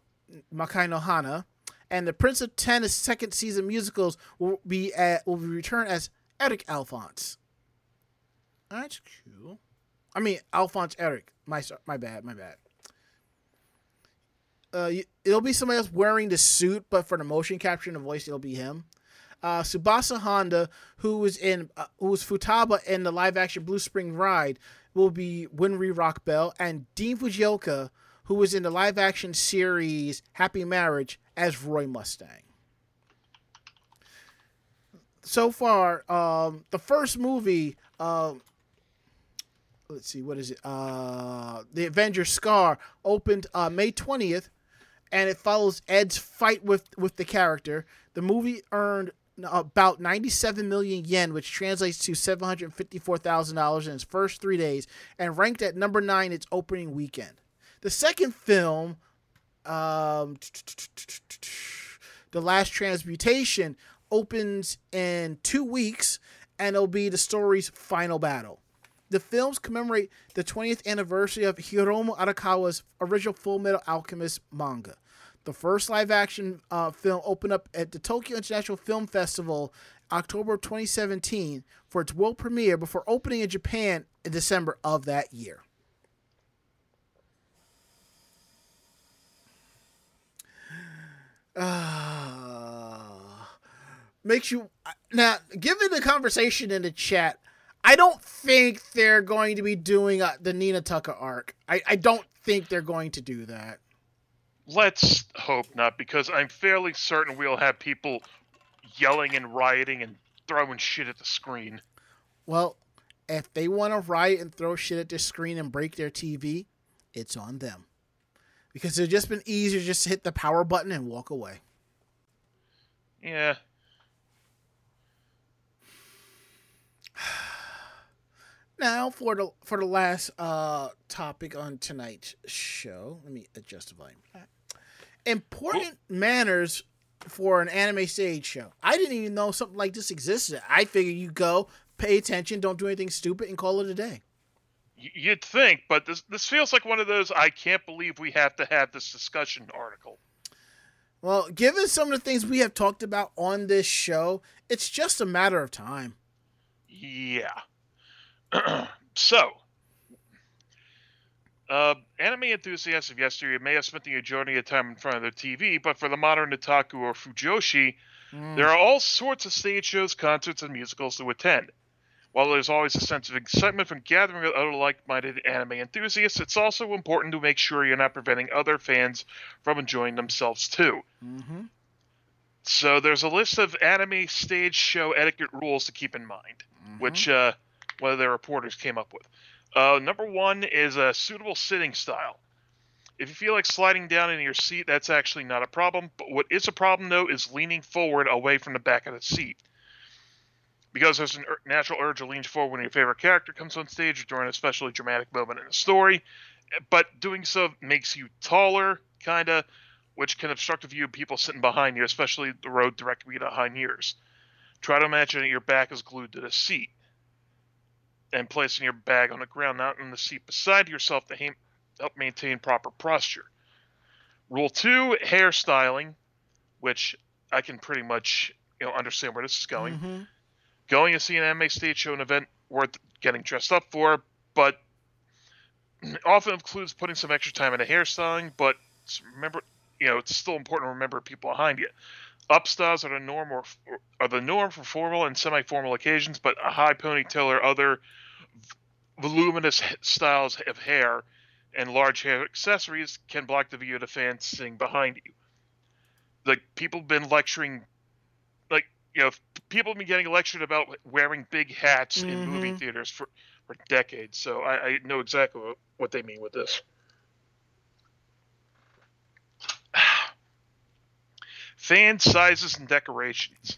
Speaker 2: Makai no Hana, and the Prince of Tennis second season musicals will be at, will be return as Elric Alphonse. That's cool. I mean Alphonse Elric. My my bad. My bad. Uh, it'll be somebody else wearing the suit, but for the motion capture and the voice, it'll be him. Uh, Tsubasa Honda, who was in uh, who was Futaba in the live action Blue Spring Ride, will be Winry Rock Bell, and Dean Fujioka, who was in the live action series Happy Marriage as Roy Mustang. So far, um, the first movie, um, let's see, what is it? Uh, the Avengers Scar opened uh, May twentieth, and it follows Ed's fight with with the character. The movie earned about 97 million yen, which translates to $754,000 in its first three days, and ranked at number nine its opening weekend. The second film, um, The Last Transmutation, opens in two weeks, and it'll be the story's final battle. The films commemorate the 20th anniversary of Hiromu Arakawa's original Full Metal Alchemist manga. The first live action uh, film opened up at the Tokyo International Film Festival October of 2017 for its world premiere before opening in Japan in December of that year. Makes you now given the conversation in the chat i don't think they're going to be doing uh, the nina tucker arc I, I don't think they're going to do that
Speaker 3: Let's hope not, because I'm fairly certain we'll have people yelling and rioting and throwing shit at the screen.
Speaker 2: Well, if they want to riot and throw shit at the screen and break their TV, it's on them. Because it's just been easier just to hit the power button and walk away.
Speaker 3: Yeah.
Speaker 2: Now for the for the last uh topic on tonight's show, let me adjust the volume. Important manners for an anime stage show. I didn't even know something like this existed. I figured you go, pay attention, don't do anything stupid, and call it a day.
Speaker 3: You'd think, but this this feels like one of those I can't believe we have to have this discussion article.
Speaker 2: Well, given some of the things we have talked about on this show, it's just a matter of time.
Speaker 3: Yeah. so, uh, anime enthusiasts of yesteryear may have spent the majority of time in front of their TV, but for the modern otaku or fujoshi, there are all sorts of stage shows, concerts, and musicals to attend. While there's always a sense of excitement from gathering with other like-minded anime enthusiasts, it's also important to make sure you're not preventing other fans from enjoying themselves too.
Speaker 2: Mm-hmm.
Speaker 3: So there's a list of anime stage show etiquette rules to keep in mind, which uh, one of their reporters came up with. Uh, number one is a suitable sitting style. If you feel like sliding down in your seat, that's actually not a problem. But what is a problem, though, is leaning forward away from the back of the seat. Because there's a natural urge to lean forward when your favorite character comes on stage or during a especially dramatic moment in the story. But doing so makes you taller, kind of, which can obstruct the view of people sitting behind you, especially the road directly behind yours. Try to imagine that your back is glued to the seat and placing your bag on the ground, not in the seat beside yourself to ha- help maintain proper posture. Rule two, hairstyling, which I can pretty much you know understand where this is going.
Speaker 2: Mhm.
Speaker 3: Going to see an anime stage show, an event worth getting dressed up for, but often includes putting some extra time into hairstyling. But remember, you know, it's still important to remember people behind you. Upstyles are the norm or are the norm for formal and semi-formal occasions, but a high ponytail or other voluminous styles of hair and large hair accessories can block the view of the fans sitting behind you. Like people have been lecturing, like you know, people have been getting lectured about wearing big hats in movie
Speaker 2: Mhm.
Speaker 3: theaters for for decades. So I, I know exactly what, what they mean with this. Fan sizes and decorations.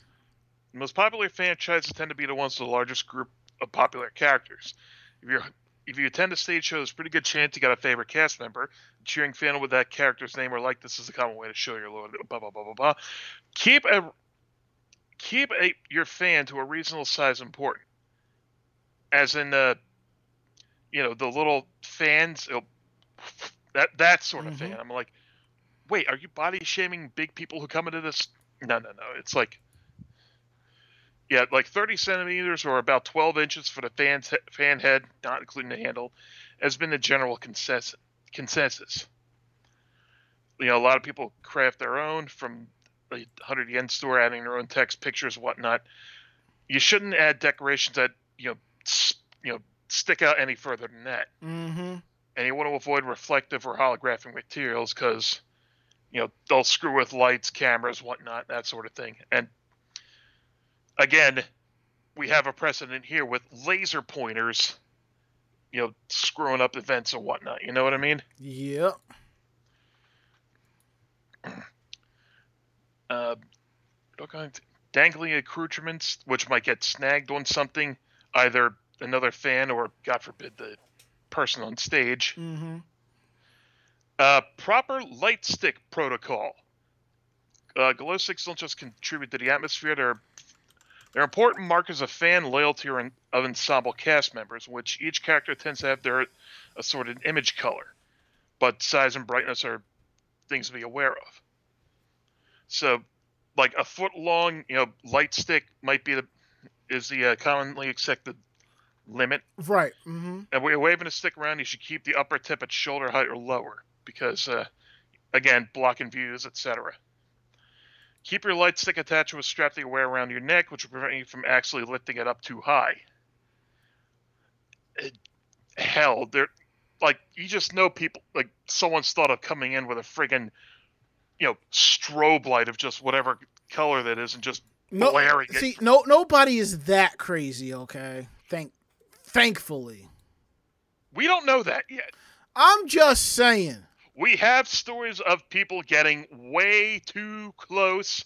Speaker 3: The most popular franchises tend to be the ones with the largest group of popular characters. If you're if you attend a stage show, there's a pretty good chance you got a favorite cast member. Cheering fan with that character's name or like this is a common way to show your loyalty. Blah blah blah blah blah. Keep a keep a your fan to a reasonable size important. As in the you know the little fans that that sort of
Speaker 2: Mhm.
Speaker 3: fan. I'm like, wait, are you body shaming big people who come into this? No, no, no. It's like yeah, like 30 centimeters or about 12 inches for the fan's he- fan head, not including the handle, has been the general consensus. consensus. You know, a lot of people craft their own from the 100 yen store, adding their own text, pictures, whatnot. You shouldn't add decorations that you know, you know, stick out any further than that.
Speaker 2: Mm-hmm.
Speaker 3: And you want to avoid reflective or holographic materials because, you know, they'll screw with lights, cameras, whatnot, that sort of thing. And again, we have a precedent here with laser pointers, you know, screwing up events and whatnot. You know what I mean?
Speaker 2: Yep.
Speaker 3: uh, what kind of- dangling accoutrements, which might get snagged on something, either another fan or, God forbid, the person on stage.
Speaker 2: Mm-hmm.
Speaker 3: Uh, proper light stick protocol. Uh, glow sticks don't just contribute to the atmosphere; they're they're important markers of fan loyalty or in, of ensemble cast members, which each character tends to have their assorted image color, but size and brightness are things to be aware of. So, like a foot long, you know, light stick might be the is the uh, commonly accepted limit
Speaker 2: Right. Mm-hmm.
Speaker 3: and when you're waving a stick around, you should keep the upper tip at shoulder height or lower because, uh, again, blocking views, etc. Keep your light stick attached to a strap that you wear around your neck, which will prevent you from actually lifting it up too high. It- hell, there, like you just know people like someone's thought of coming in with a friggin', you know, strobe light of just whatever color that is and just
Speaker 2: No,
Speaker 3: blaring it.
Speaker 2: see, no, nobody is that crazy. Okay, thank, thankfully,
Speaker 3: We don't know that yet.
Speaker 2: I'm just saying.
Speaker 3: We have stories of people getting way too close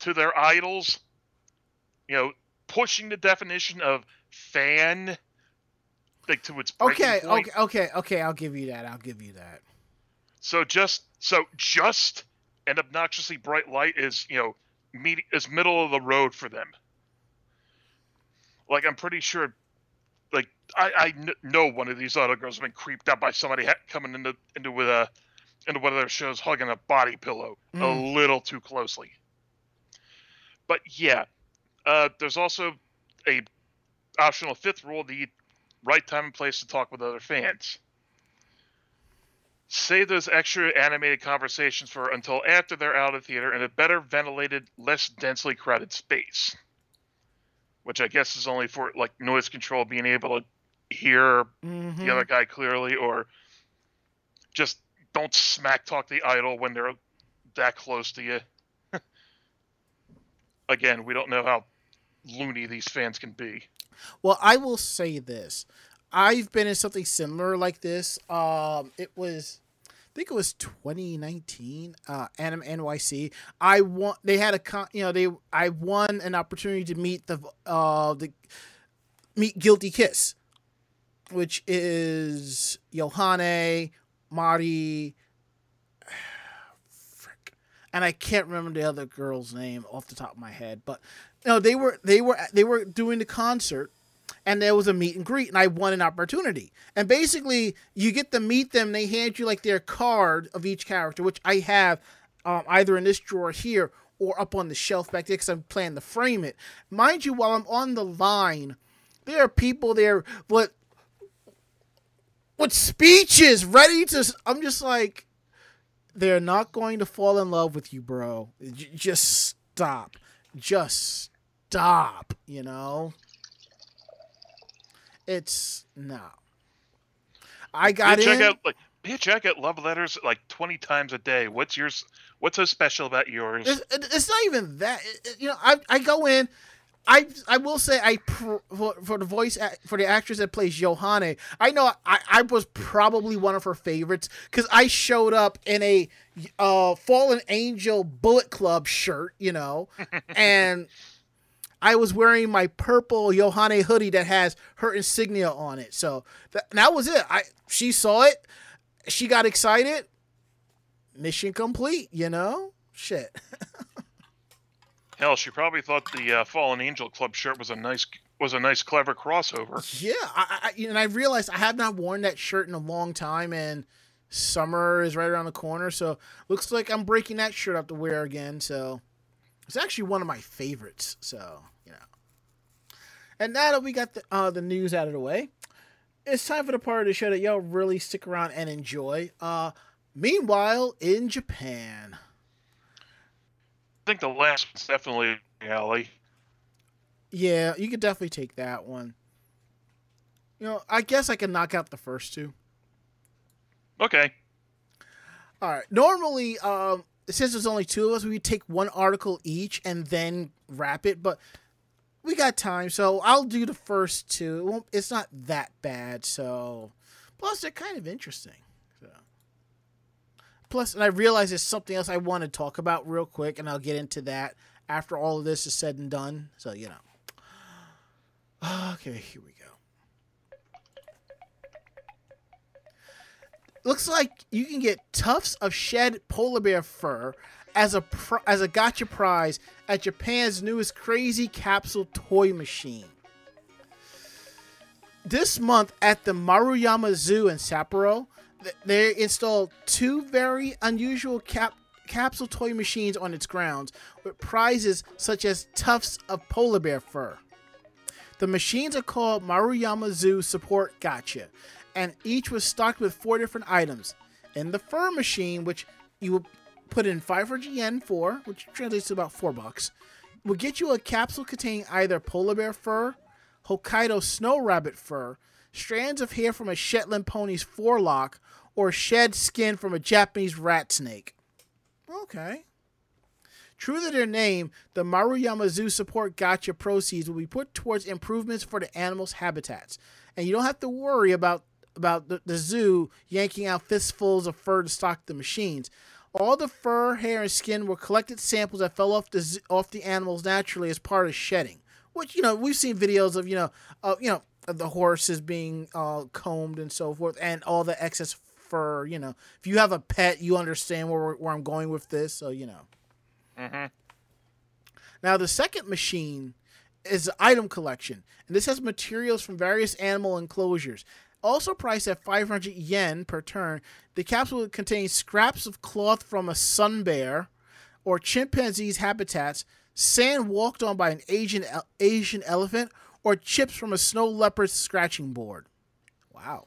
Speaker 3: to their idols you know pushing the definition of fan like to its
Speaker 2: Okay,
Speaker 3: point.
Speaker 2: okay, okay, okay. I'll give you that. I'll give you that.
Speaker 3: so just so just an obnoxiously bright light is you know med- is middle of the road for them like i'm pretty sure i i kn- know one of these other girls has been creeped out by somebody ha- coming into into with a into one of their shows hugging a body pillow a
Speaker 2: Mm.
Speaker 3: little too closely but yeah uh there's also a optional fifth rule the right time and place to talk with other fans save those extra animated conversations for until after they're out of theater in a better ventilated, less densely crowded space. Which I guess is only for like noise control, being able to hear
Speaker 2: Mhm.
Speaker 3: the other guy clearly, or just don't smack talk the idol when they're that close to you. Again, we don't know how loony these fans can be.
Speaker 2: Well, I will say this. I've been in something similar like this. Um, it was, I think it was 2019. Uh, Anime NYC. I won. They had a con. You know, they. I won an opportunity to meet the uh the meet Guilty Kiss, which is Yohane, Mari. Frick. And I can't remember the other girl's name off the top of my head, but no, they were they were they were doing the concert, and there was a meet and greet, and I won an opportunity. And basically, you get to meet them. They hand you like their card of each character, which I have um, either in this drawer here or up on the shelf back there because I'm planning to frame it. Mind you, while I'm on the line, there are people there with with speeches ready to. I'm just like, they're not going to fall in love with you, bro. J- just stop. Just stop. You know. It's no. I got
Speaker 3: Bitch, I
Speaker 2: in.
Speaker 3: get like bitch, I get love letters like twenty times a day. What's yours? What's so special about yours?
Speaker 2: It's, it's not even that. It- you know, I I go in. I I will say I pr- for, for the voice for the actress that plays Yohane. I know I, I was probably one of her favorites because I showed up in a uh, Fallen Angel Bullet Club shirt, you know, and I was wearing my purple Yohane hoodie that has her insignia on it. So that, that was it. I she saw it, she got excited. Mission complete, you know. Shit.
Speaker 3: Hell, she probably thought the uh, Fallen Angel Club shirt was a nice was a nice clever crossover.
Speaker 2: Yeah, I, I, and I realized I have not worn that shirt in a long time, and summer is right around the corner, so looks like I'm breaking that shirt up to wear again. So it's actually one of my favorites. So you know, and now that we got the uh, the news out of the way, it's time for the part of the show that y'all really stick around and enjoy. Uh, meanwhile, in Japan.
Speaker 3: I think the last one's definitely Alley.
Speaker 2: Yeah, you could definitely take that one. You know, I guess I can knock out the first two.
Speaker 3: Okay.
Speaker 2: All right. Normally, um, since there's only two of us, we take one article each and then wrap it. But we got time, so I'll do the first two. It won't, it's not that bad. So, plus they're kind of interesting. Plus, and I realize there's something else I want to talk about real quick, and I'll get into that after all of this is said and done. So, you know. Okay, here we go. Looks like you can get tufts of shed polar bear fur as a pr- as a gacha prize at Japan's newest crazy capsule toy machine. This month at the Maruyama Zoo in Sapporo, they installed two very unusual cap- capsule toy machines on its grounds with prizes such as tufts of polar bear fur. The machines are called Maruyama Zoo Support Gotcha, and each was stocked with four different items. In the fur machine, which you will put in 500 yen for, which translates to about four bucks, will get you a capsule containing either polar bear fur, Hokkaido snow rabbit fur, strands of hair from a Shetland pony's forelock, or shed skin from a Japanese rat snake. Okay. True to their name, the Maruyama Zoo Support Gotcha proceeds will be put towards improvements for the animals' habitats. And you don't have to worry about about the, the zoo yanking out fistfuls of fur to stock the machines. All the fur, hair, and skin were collected samples that fell off the off the animals naturally as part of shedding. Which you know we've seen videos of you know uh, you know the horses being uh, combed and so forth, and all the excess fur. You know, if you have a pet, you understand where where I'm going with this. So you know.
Speaker 3: Mm-hmm.
Speaker 2: Now, the second machine is the item collection, and this has materials from various animal enclosures. Also priced at 500 yen per turn, the capsule contains scraps of cloth from a sun bear or chimpanzee's habitats, sand walked on by an Asian Asian elephant, or chips from a snow leopard's scratching board. Wow.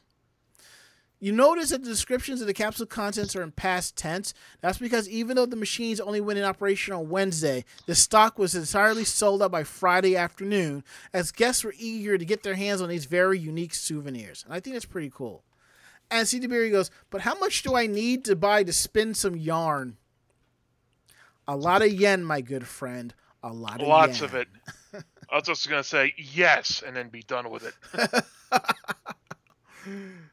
Speaker 2: You notice that the descriptions of the capsule contents are in past tense. That's because even though the machines only went in operation on Wednesday, the stock was entirely sold out by Friday afternoon, as guests were eager to get their hands on these very unique souvenirs. And I think that's pretty cool. And CD Berry goes, But how much do I need to buy to spin some yarn? A lot of yen, my good friend. A lot of
Speaker 3: Lots
Speaker 2: yen.
Speaker 3: of it. I was just gonna say yes and then be done with it.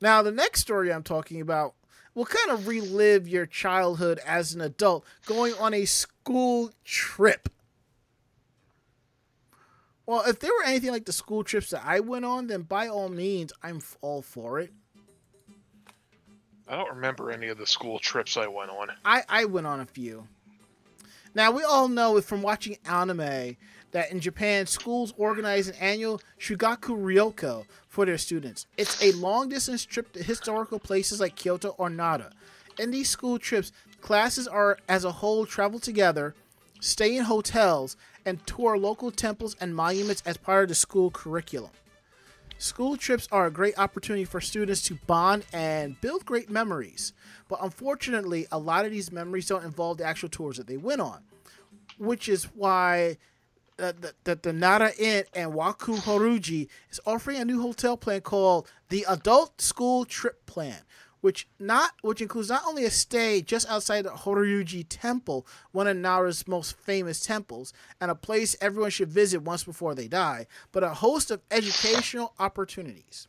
Speaker 2: Now, the next story I'm talking about will kind of relive your childhood as an adult going on a school trip. Well, if there were anything like the school trips that I went on, then by all means, I'm all for it.
Speaker 3: I don't remember any of the school trips I went on.
Speaker 2: I, I went on a few. Now, we all know from watching anime that in Japan, schools organize an annual Shugaku Ryoko for their students. It's a long distance trip to historical places like Kyoto or Nara. In these school trips, classes are as a whole travel together, stay in hotels, and tour local temples and monuments as part of the school curriculum. School trips are a great opportunity for students to bond and build great memories. But unfortunately, a lot of these memories don't involve the actual tours that they went on, which is why the, the, the Nara Inn and Waku Horyuji is offering a new hotel plan called the Adult School Trip Plan, which not which includes not only a stay just outside the Horyuji Temple, one of Nara's most famous temples, and a place everyone should visit once before they die, but a host of educational opportunities.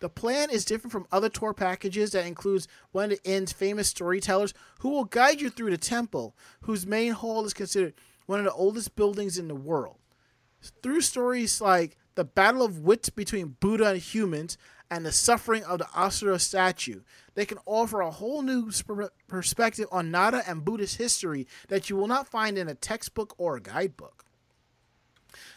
Speaker 2: The plan is different from other tour packages that includes one of the inn's famous storytellers who will guide you through the temple, whose main hall is considered one of the oldest buildings in the world. Through stories like the battle of wits between Buddha and humans and the suffering of the Asura statue, they can offer a whole new perspective on Nara and Buddhist history that you will not find in a textbook or a guidebook.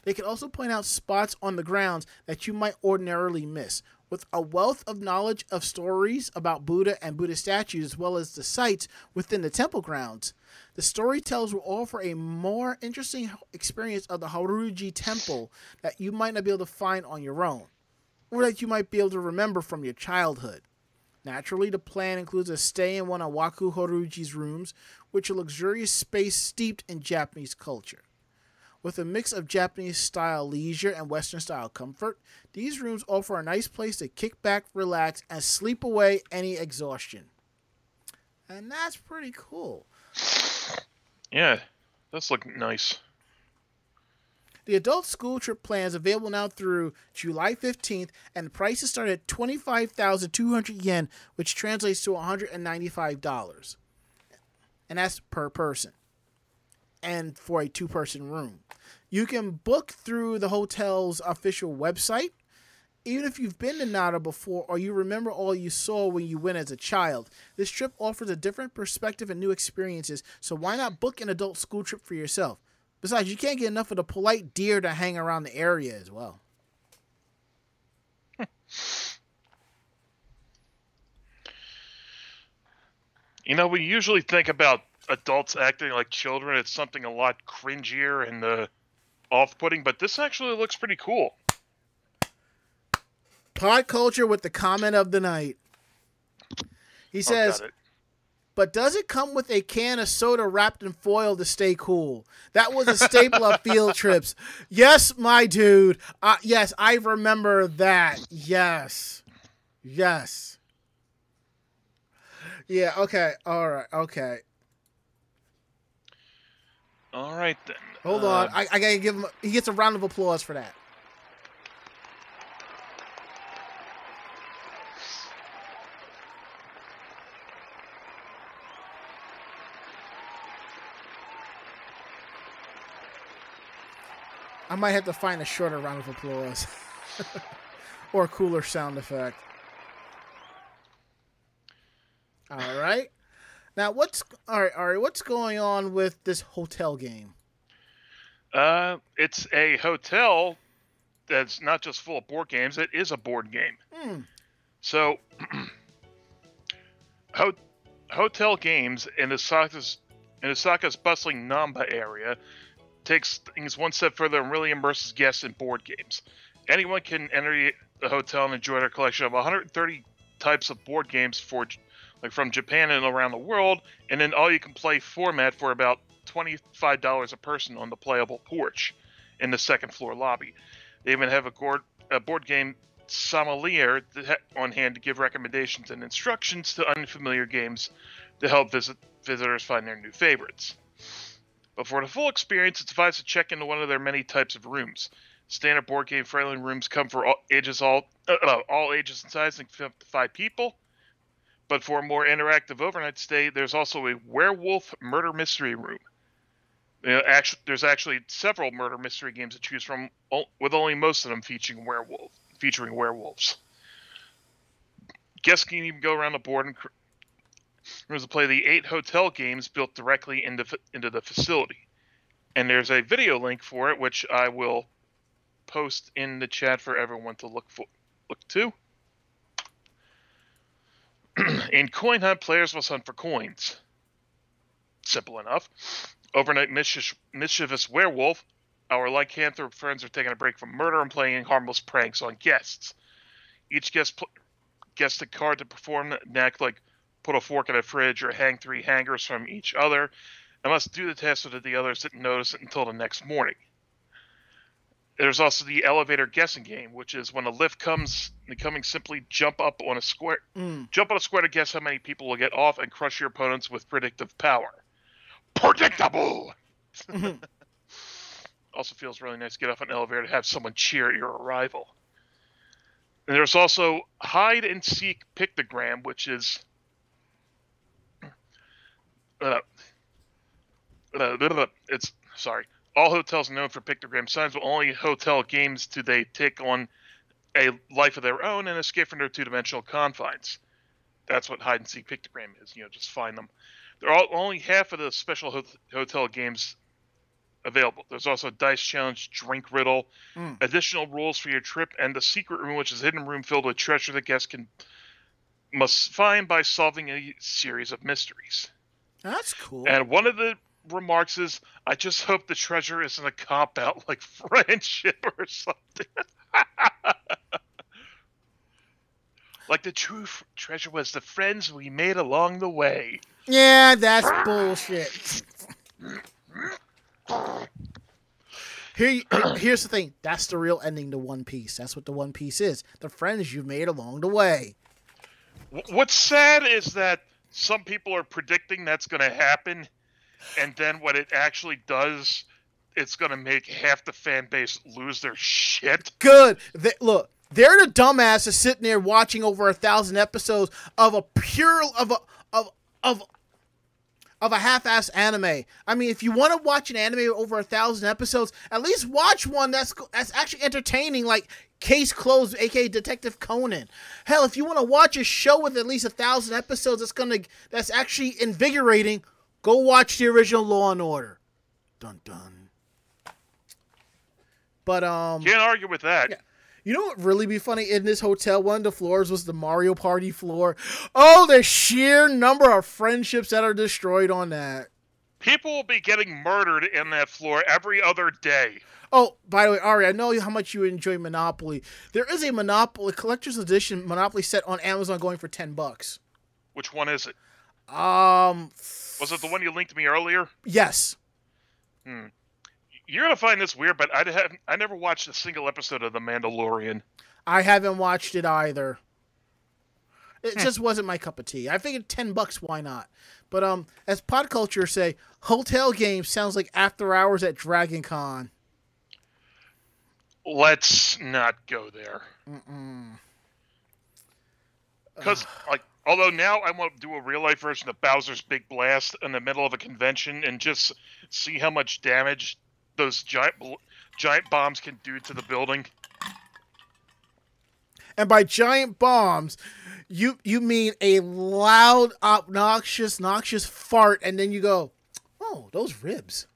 Speaker 2: They can also point out spots on the grounds that you might ordinarily miss. With a wealth of knowledge of stories about Buddha and Buddha statues, as well as the sites within the temple grounds, the storytellers will offer a more interesting experience of the Horyuji Temple that you might not be able to find on your own, or that you might be able to remember from your childhood. Naturally, the plan includes a stay in one of Waku Horyuji's rooms, which is a luxurious space steeped in Japanese culture. With a mix of Japanese style leisure and Western style comfort, these rooms offer a nice place to kick back, relax, and sleep away any exhaustion. And that's pretty cool.
Speaker 3: Yeah, does look nice.
Speaker 2: The adult school trip plan is available now through July 15th, and the prices start at 25,200 yen, which translates to $195. And that's per person, and for a two person room. You can book through the hotel's official website. Even if you've been to Nara before or you remember all you saw when you went as a child, this trip offers a different perspective and new experiences, so why not book an adult school trip for yourself? Besides, you can't get enough of the polite deer to hang around the area as well.
Speaker 3: You know, we usually think about adults acting like children. It's something a lot cringier and uh, off-putting, but this actually looks pretty cool.
Speaker 2: Pod culture with the comment of the night. He
Speaker 3: Oh,
Speaker 2: says. But does it come with a can of soda wrapped in foil to stay cool? That was a staple of field trips. Yes, my dude. Uh, yes, I remember that. Yes. Yes. Yeah, okay. All right. Okay.
Speaker 3: All right then.
Speaker 2: Hold on.
Speaker 3: Um,
Speaker 2: I, I gotta give him. He gets a round of applause for that. I might have to find a shorter round of applause or a cooler sound effect. All right. Now, what's all right? All right. What's going on with this hotel game?
Speaker 3: Uh, it's a hotel that's not just full of board games. It is a board game.
Speaker 2: Hmm.
Speaker 3: So, ho- hotel games in Osaka's in Osaka's bustling Namba area takes things one step further and really immerses guests in board games. Anyone can enter the hotel and enjoy their collection of 130 types of board games for like from Japan and around the world, and then all you can play format for about $25 a person on the playable porch in the second floor lobby. They even have a, gourd, a board game sommelier on hand to give recommendations and instructions to unfamiliar games to help visit visitors find their new favorites. But for the full experience, it's advised to check into one of their many types of rooms. Standard board game friendly rooms come for all ages, all uh, uh, all ages and sizes, up to five people. But for a more interactive overnight stay, there's also a werewolf murder mystery room. You know, actually, there's actually several murder mystery games to choose from, with only most of them featuring werewolf, featuring werewolves. Guests can even go around the board and rooms to play the eight hotel games built directly into into the facility. And there's a video link for it, which I will post in the chat for everyone to look for look to. in Coin Hunt, players must hunt for coins. Simple enough. Overnight mischievous, mischievous werewolf, our lycanthrope friends are taking a break from murder and playing harmless pranks on guests. Each guest pl- gets a card to perform an act like put a fork in a fridge or hang three hangers from each other, and must do the test so that the others didn't notice it until the next morning. There's also the elevator guessing game, which is when a lift comes, the coming simply jump up on a square,
Speaker 2: Mm.
Speaker 3: jump on a square to guess how many people will get off and crush your opponents with predictive power. Predictable. also feels really nice to get off an elevator to have someone cheer at your arrival. And there's also hide and seek pictogram, which is uh, uh, it's sorry. All hotels are known for pictogram signs, but only hotel games do they take on a life of their own and escape from their two-dimensional confines. That's what hide and seek pictogram is. You know, just find them. There are only half of the special ho- hotel games available. There's also dice challenge, drink riddle,
Speaker 2: Mm.
Speaker 3: additional rules for your trip, and the secret room, which is a hidden room filled with treasure that guests can must find by solving a series of mysteries.
Speaker 2: That's cool.
Speaker 3: And one of the remarks is, "I just hope the treasure isn't a cop out like friendship or something." like the true f- treasure was the friends we made along the way.
Speaker 2: yeah, that's bullshit. Here, here's the thing. That's the real ending to One Piece. That's what the One Piece is. The friends you've made along the way.
Speaker 3: What's sad is that some people are predicting that's going to happen, and then when it actually does, it's gonna make half the fan base lose their shit.
Speaker 2: Good. They, look, they're the dumbasses sitting there watching over a thousand episodes of a pure of a of of of a half-ass anime. I mean, if you want to watch an anime over a thousand episodes, at least watch one that's that's actually entertaining, like Case Closed, aka Detective Conan. Hell, if you want to watch a show with at least a thousand episodes, that's gonna that's actually invigorating. Go watch the original Law and Order. Dun dun. But um,
Speaker 3: Can't argue with that.
Speaker 2: Yeah. You know what really be funny? In this hotel, one of the floors was the Mario Party floor. Oh, the sheer number of friendships that are destroyed on that.
Speaker 3: People will be getting murdered in that floor every other day.
Speaker 2: Oh, by the way, Ari, I know how much you enjoy Monopoly. There is a Monopoly collector's edition Monopoly set on Amazon going for ten bucks.
Speaker 3: Which one is it?
Speaker 2: Um,
Speaker 3: Was it the one you linked me earlier?
Speaker 2: yes.
Speaker 3: Hmm. You're gonna find this weird, but I haven't. I never watched a single episode of The Mandalorian.
Speaker 2: I haven't watched it either. It just wasn't my cup of tea. I figured ten bucks, why not? But um, as pod culture say, hotel game sounds like after hours at Dragon Con.
Speaker 3: Let's not go there. Because, like, although now I want to do a real life version of Bowser's Big Blast in the middle of a convention and just see how much damage those giant giant bombs can do to the building.
Speaker 2: And by giant bombs, you you mean a loud, obnoxious, noxious fart, and then you go, "Oh, those ribs."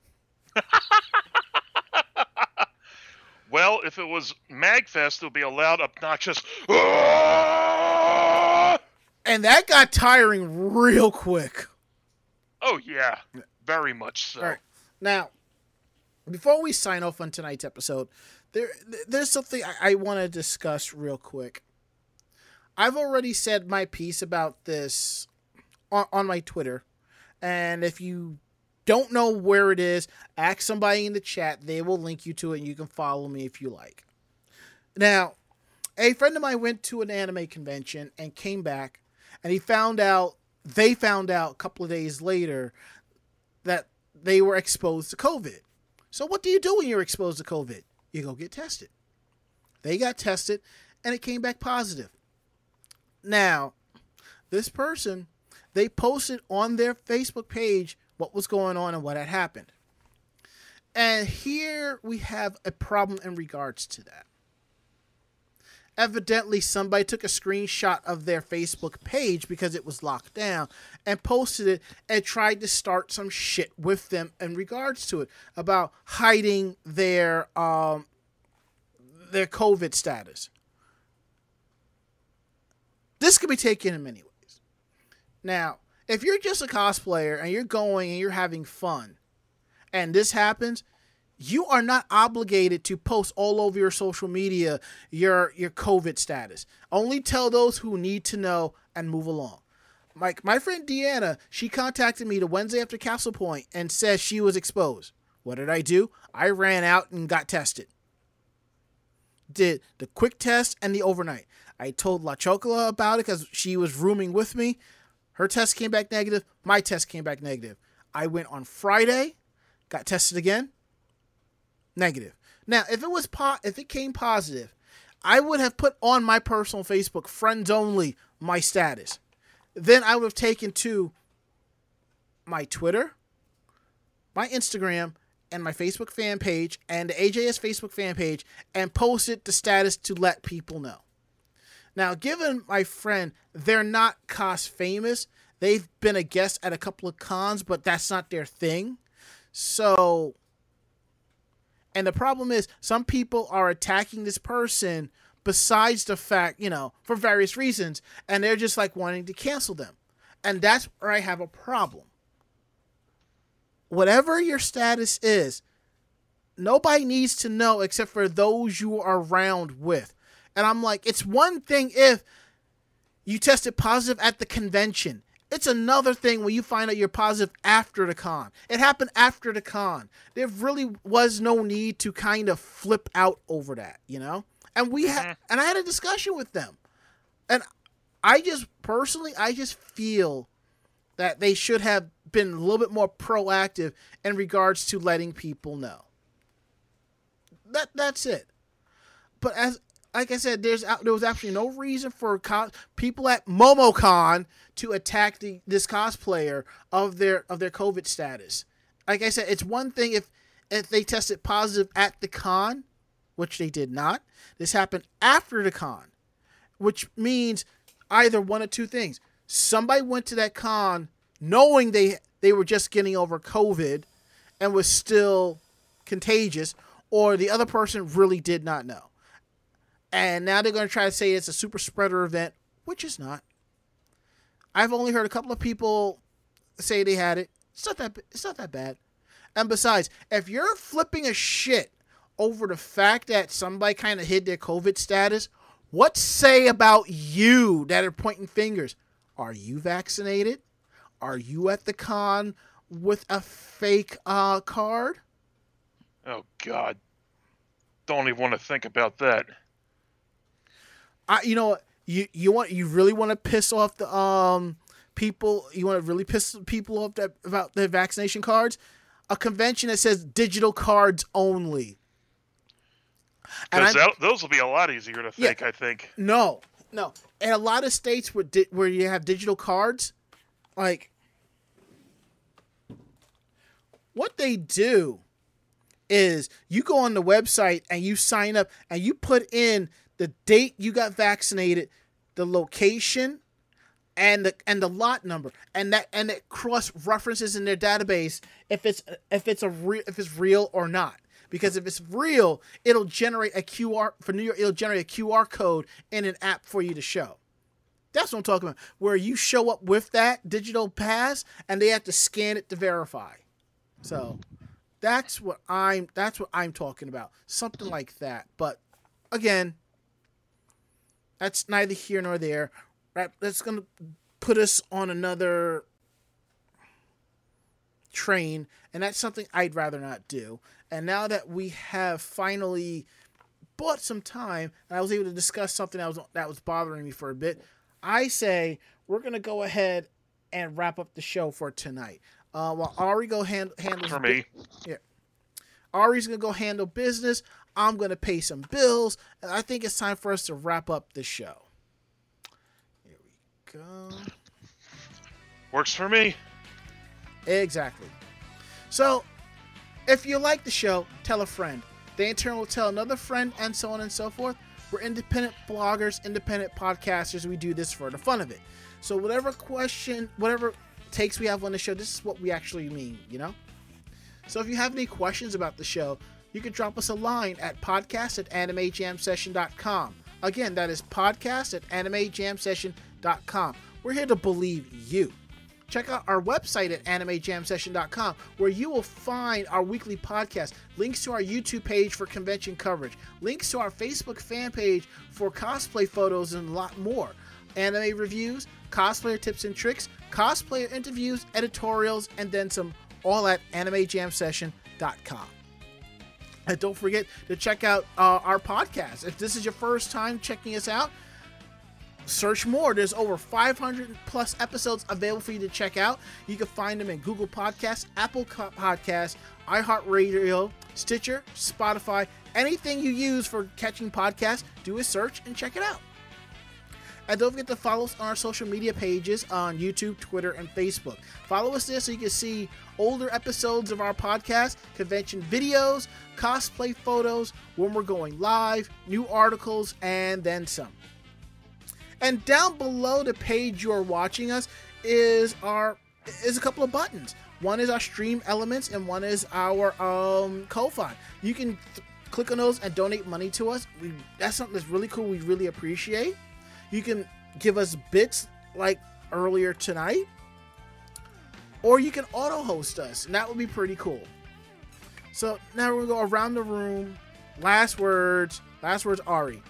Speaker 3: Well, if it was Magfest, it would be a loud, obnoxious. "Ah!"
Speaker 2: And that got tiring real quick.
Speaker 3: Oh yeah, very much so.
Speaker 2: Right. Now, before we sign off on tonight's episode, there there's something I, I want to discuss real quick. I've already said my piece about this on, on my Twitter, and if you don't know where it is, ask somebody in the chat. They will link you to it, and you can follow me if you like. Now, a friend of mine went to an anime convention and came back, and he found out they found out a couple of days later that they were exposed to COVID. So what do you do when you're exposed to COVID? You go get tested. They got tested and it came back positive. Now, this person, they posted on their Facebook page what was going on and what had happened. And here we have a problem in regards to that. Evidently, somebody took a screenshot of their Facebook page because it was locked down and posted it and tried to start some shit with them in regards to it about hiding their um their COVID status. This could be taken in many ways. Now, if you're just a cosplayer and you're going and you're having fun and this happens, you are not obligated to post all over your social media your your COVID status. Only tell those who need to know and move along. Like my friend Deanna, she contacted me the Wednesday after Castle Point and says she was exposed. What did I do? I ran out and got tested. Did the quick test and the overnight. I told La Chocola about it because she was rooming with me. Her test came back negative. My test came back negative. I went on Friday, got tested again, negative. Now, if it was po- if it came positive, I would have put on my personal Facebook friends only my status. Then I would have taken to my Twitter, my Instagram, and my Facebook fan page and the AJS Facebook fan page and posted the status to let people know. Now, given my friend, they're not cost famous. They've been a guest at a couple of cons, but that's not their thing. So, and the problem is, some people are attacking this person besides the fact, you know, for various reasons, and they're just like wanting to cancel them. And that's where I have a problem. Whatever your status is, nobody needs to know except for those you are around with. And I'm like, it's one thing if you tested positive at the convention. It's another thing when you find out you're positive after the con. It happened after the con. There really was no need to kind of flip out over that, you know? And we had mm-hmm. and I had a discussion with them. And I just personally I just feel that they should have been a little bit more proactive in regards to letting people know. that that's it. But as like I said, there's there was absolutely no reason for people at MomoCon to attack the this cosplayer of their of their COVID status. Like I said, it's one thing if if they tested positive at the con, which they did not. This happened after the con, which means either one of two things: somebody went to that con knowing they they were just getting over COVID and was still contagious, or the other person really did not know. And now they're going to try to say it's a super spreader event, which is not. I've only heard a couple of people say they had it. It's not that it's not that bad. And besides, if you're flipping a shit over the fact that somebody kind of hid their COVID status, what say about you that are pointing fingers? Are you vaccinated? Are you at the con with a fake uh, card?
Speaker 3: Oh God, don't even want to think about that.
Speaker 2: I, you know, you you want you really want to piss off the um people. You want to really piss people off that about their vaccination cards. A convention that says digital cards only.
Speaker 3: Because those will be a lot easier to
Speaker 2: Yeah.
Speaker 3: think. I think.
Speaker 2: No, no. In a lot of states where di- where you have digital cards, like what they do is you go on the website and you sign up and you put in the date you got vaccinated, the location, and the and the lot number, and that and it cross references in their database if it's if it's a re- if it's real or not. Because if it's real, it'll generate a QR for New York. It'll generate a QR code in an app for you to show. That's what I'm talking about. Where you show up with that digital pass, and they have to scan it to verify. So that's what I'm. That's what I'm talking about. Something like that. But again, that's neither here nor there. Right? That's gonna put us on another train, and that's something I'd rather not do. And now that we have finally bought some time, and I was able to discuss something that was that was bothering me for a bit, I say we're gonna go ahead and wrap up the show for tonight. Uh, while Ari go hand, handles
Speaker 3: For me, Yeah.
Speaker 2: Ari's gonna go handle business. I'm gonna pay some bills, and I think it's time for us to wrap up the show. Here we go.
Speaker 3: works for me.
Speaker 2: Exactly. So, if you like the show, tell a friend. They in turn will tell another friend, and so on and so forth. We're independent bloggers, independent podcasters. We do this for the fun of it. So, whatever question, whatever takes we have on the show, this is what we actually mean, you know? So, if you have any questions about the show, you can drop us a line at podcast at animejamsession.com. Again, that is podcast at animejamsession.com. We're here to believe you. Check out our website at animejamsession.com where you will find our weekly podcast, links to our YouTube page for convention coverage, links to our Facebook fan page for cosplay photos and a lot more, anime reviews, cosplayer tips and tricks, cosplayer interviews, editorials, and then some all at animejamsession.com. And don't forget to check out uh, our podcast. If this is your first time checking us out, search more. There's over 500 plus episodes available for you to check out. You can find them in Google Podcasts, Apple Podcasts, iHeartRadio, Stitcher, Spotify, anything you use for catching podcasts. Do a search and check it out. And don't forget to follow us on our social media pages on YouTube, Twitter, and Facebook. Follow us there so you can see older episodes of our podcast, convention videos, cosplay photos, when we're going live, new articles, and then some. And down below the page you're watching us is our is a couple of buttons. One is our stream elements and one is our um Ko-fi. You can th- click on those and donate money to us. We that's something that's really cool. We really appreciate. You can give us bits like earlier tonight. Or you can auto host us, and that would be pretty cool. So now we're gonna go around the room. Last words. Last words, Ari.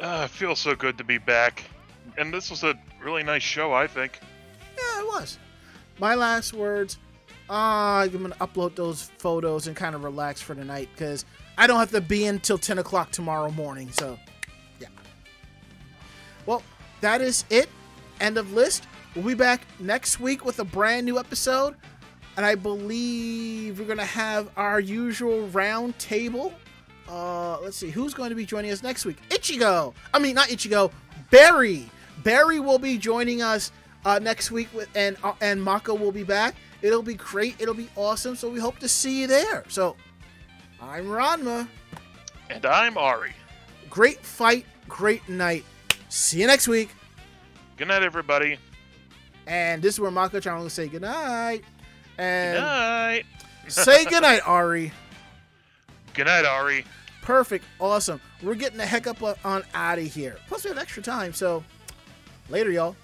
Speaker 3: Uh, it feels so good to be back, and this was a really nice show. I think.
Speaker 2: Yeah, it was. My last words. Uh, I'm gonna upload those photos and kind of relax for the night because I don't have to be in till 10 o'clock tomorrow morning. So, yeah. Well, that is it. End of list. We'll be back next week with a brand new episode, and I believe we're gonna have our usual round table Uh, let's see who's going to be joining us next week. Ichigo. I mean, not Ichigo. Barry. Barry will be joining us uh, next week with, and uh, and Mako will be back. It'll be great. It'll be awesome. So we hope to see you there. So I'm Ranma.
Speaker 3: And I'm Ari.
Speaker 2: Great fight. Great night. See you next week.
Speaker 3: Good night, everybody.
Speaker 2: And this is where Mako Chan will say good night. And
Speaker 3: Good night.
Speaker 2: say good night, Ari.
Speaker 3: Good night, Ari.
Speaker 2: Perfect. Awesome. We're getting the heck up on out of here. Plus, we have extra time. So, later, y'all.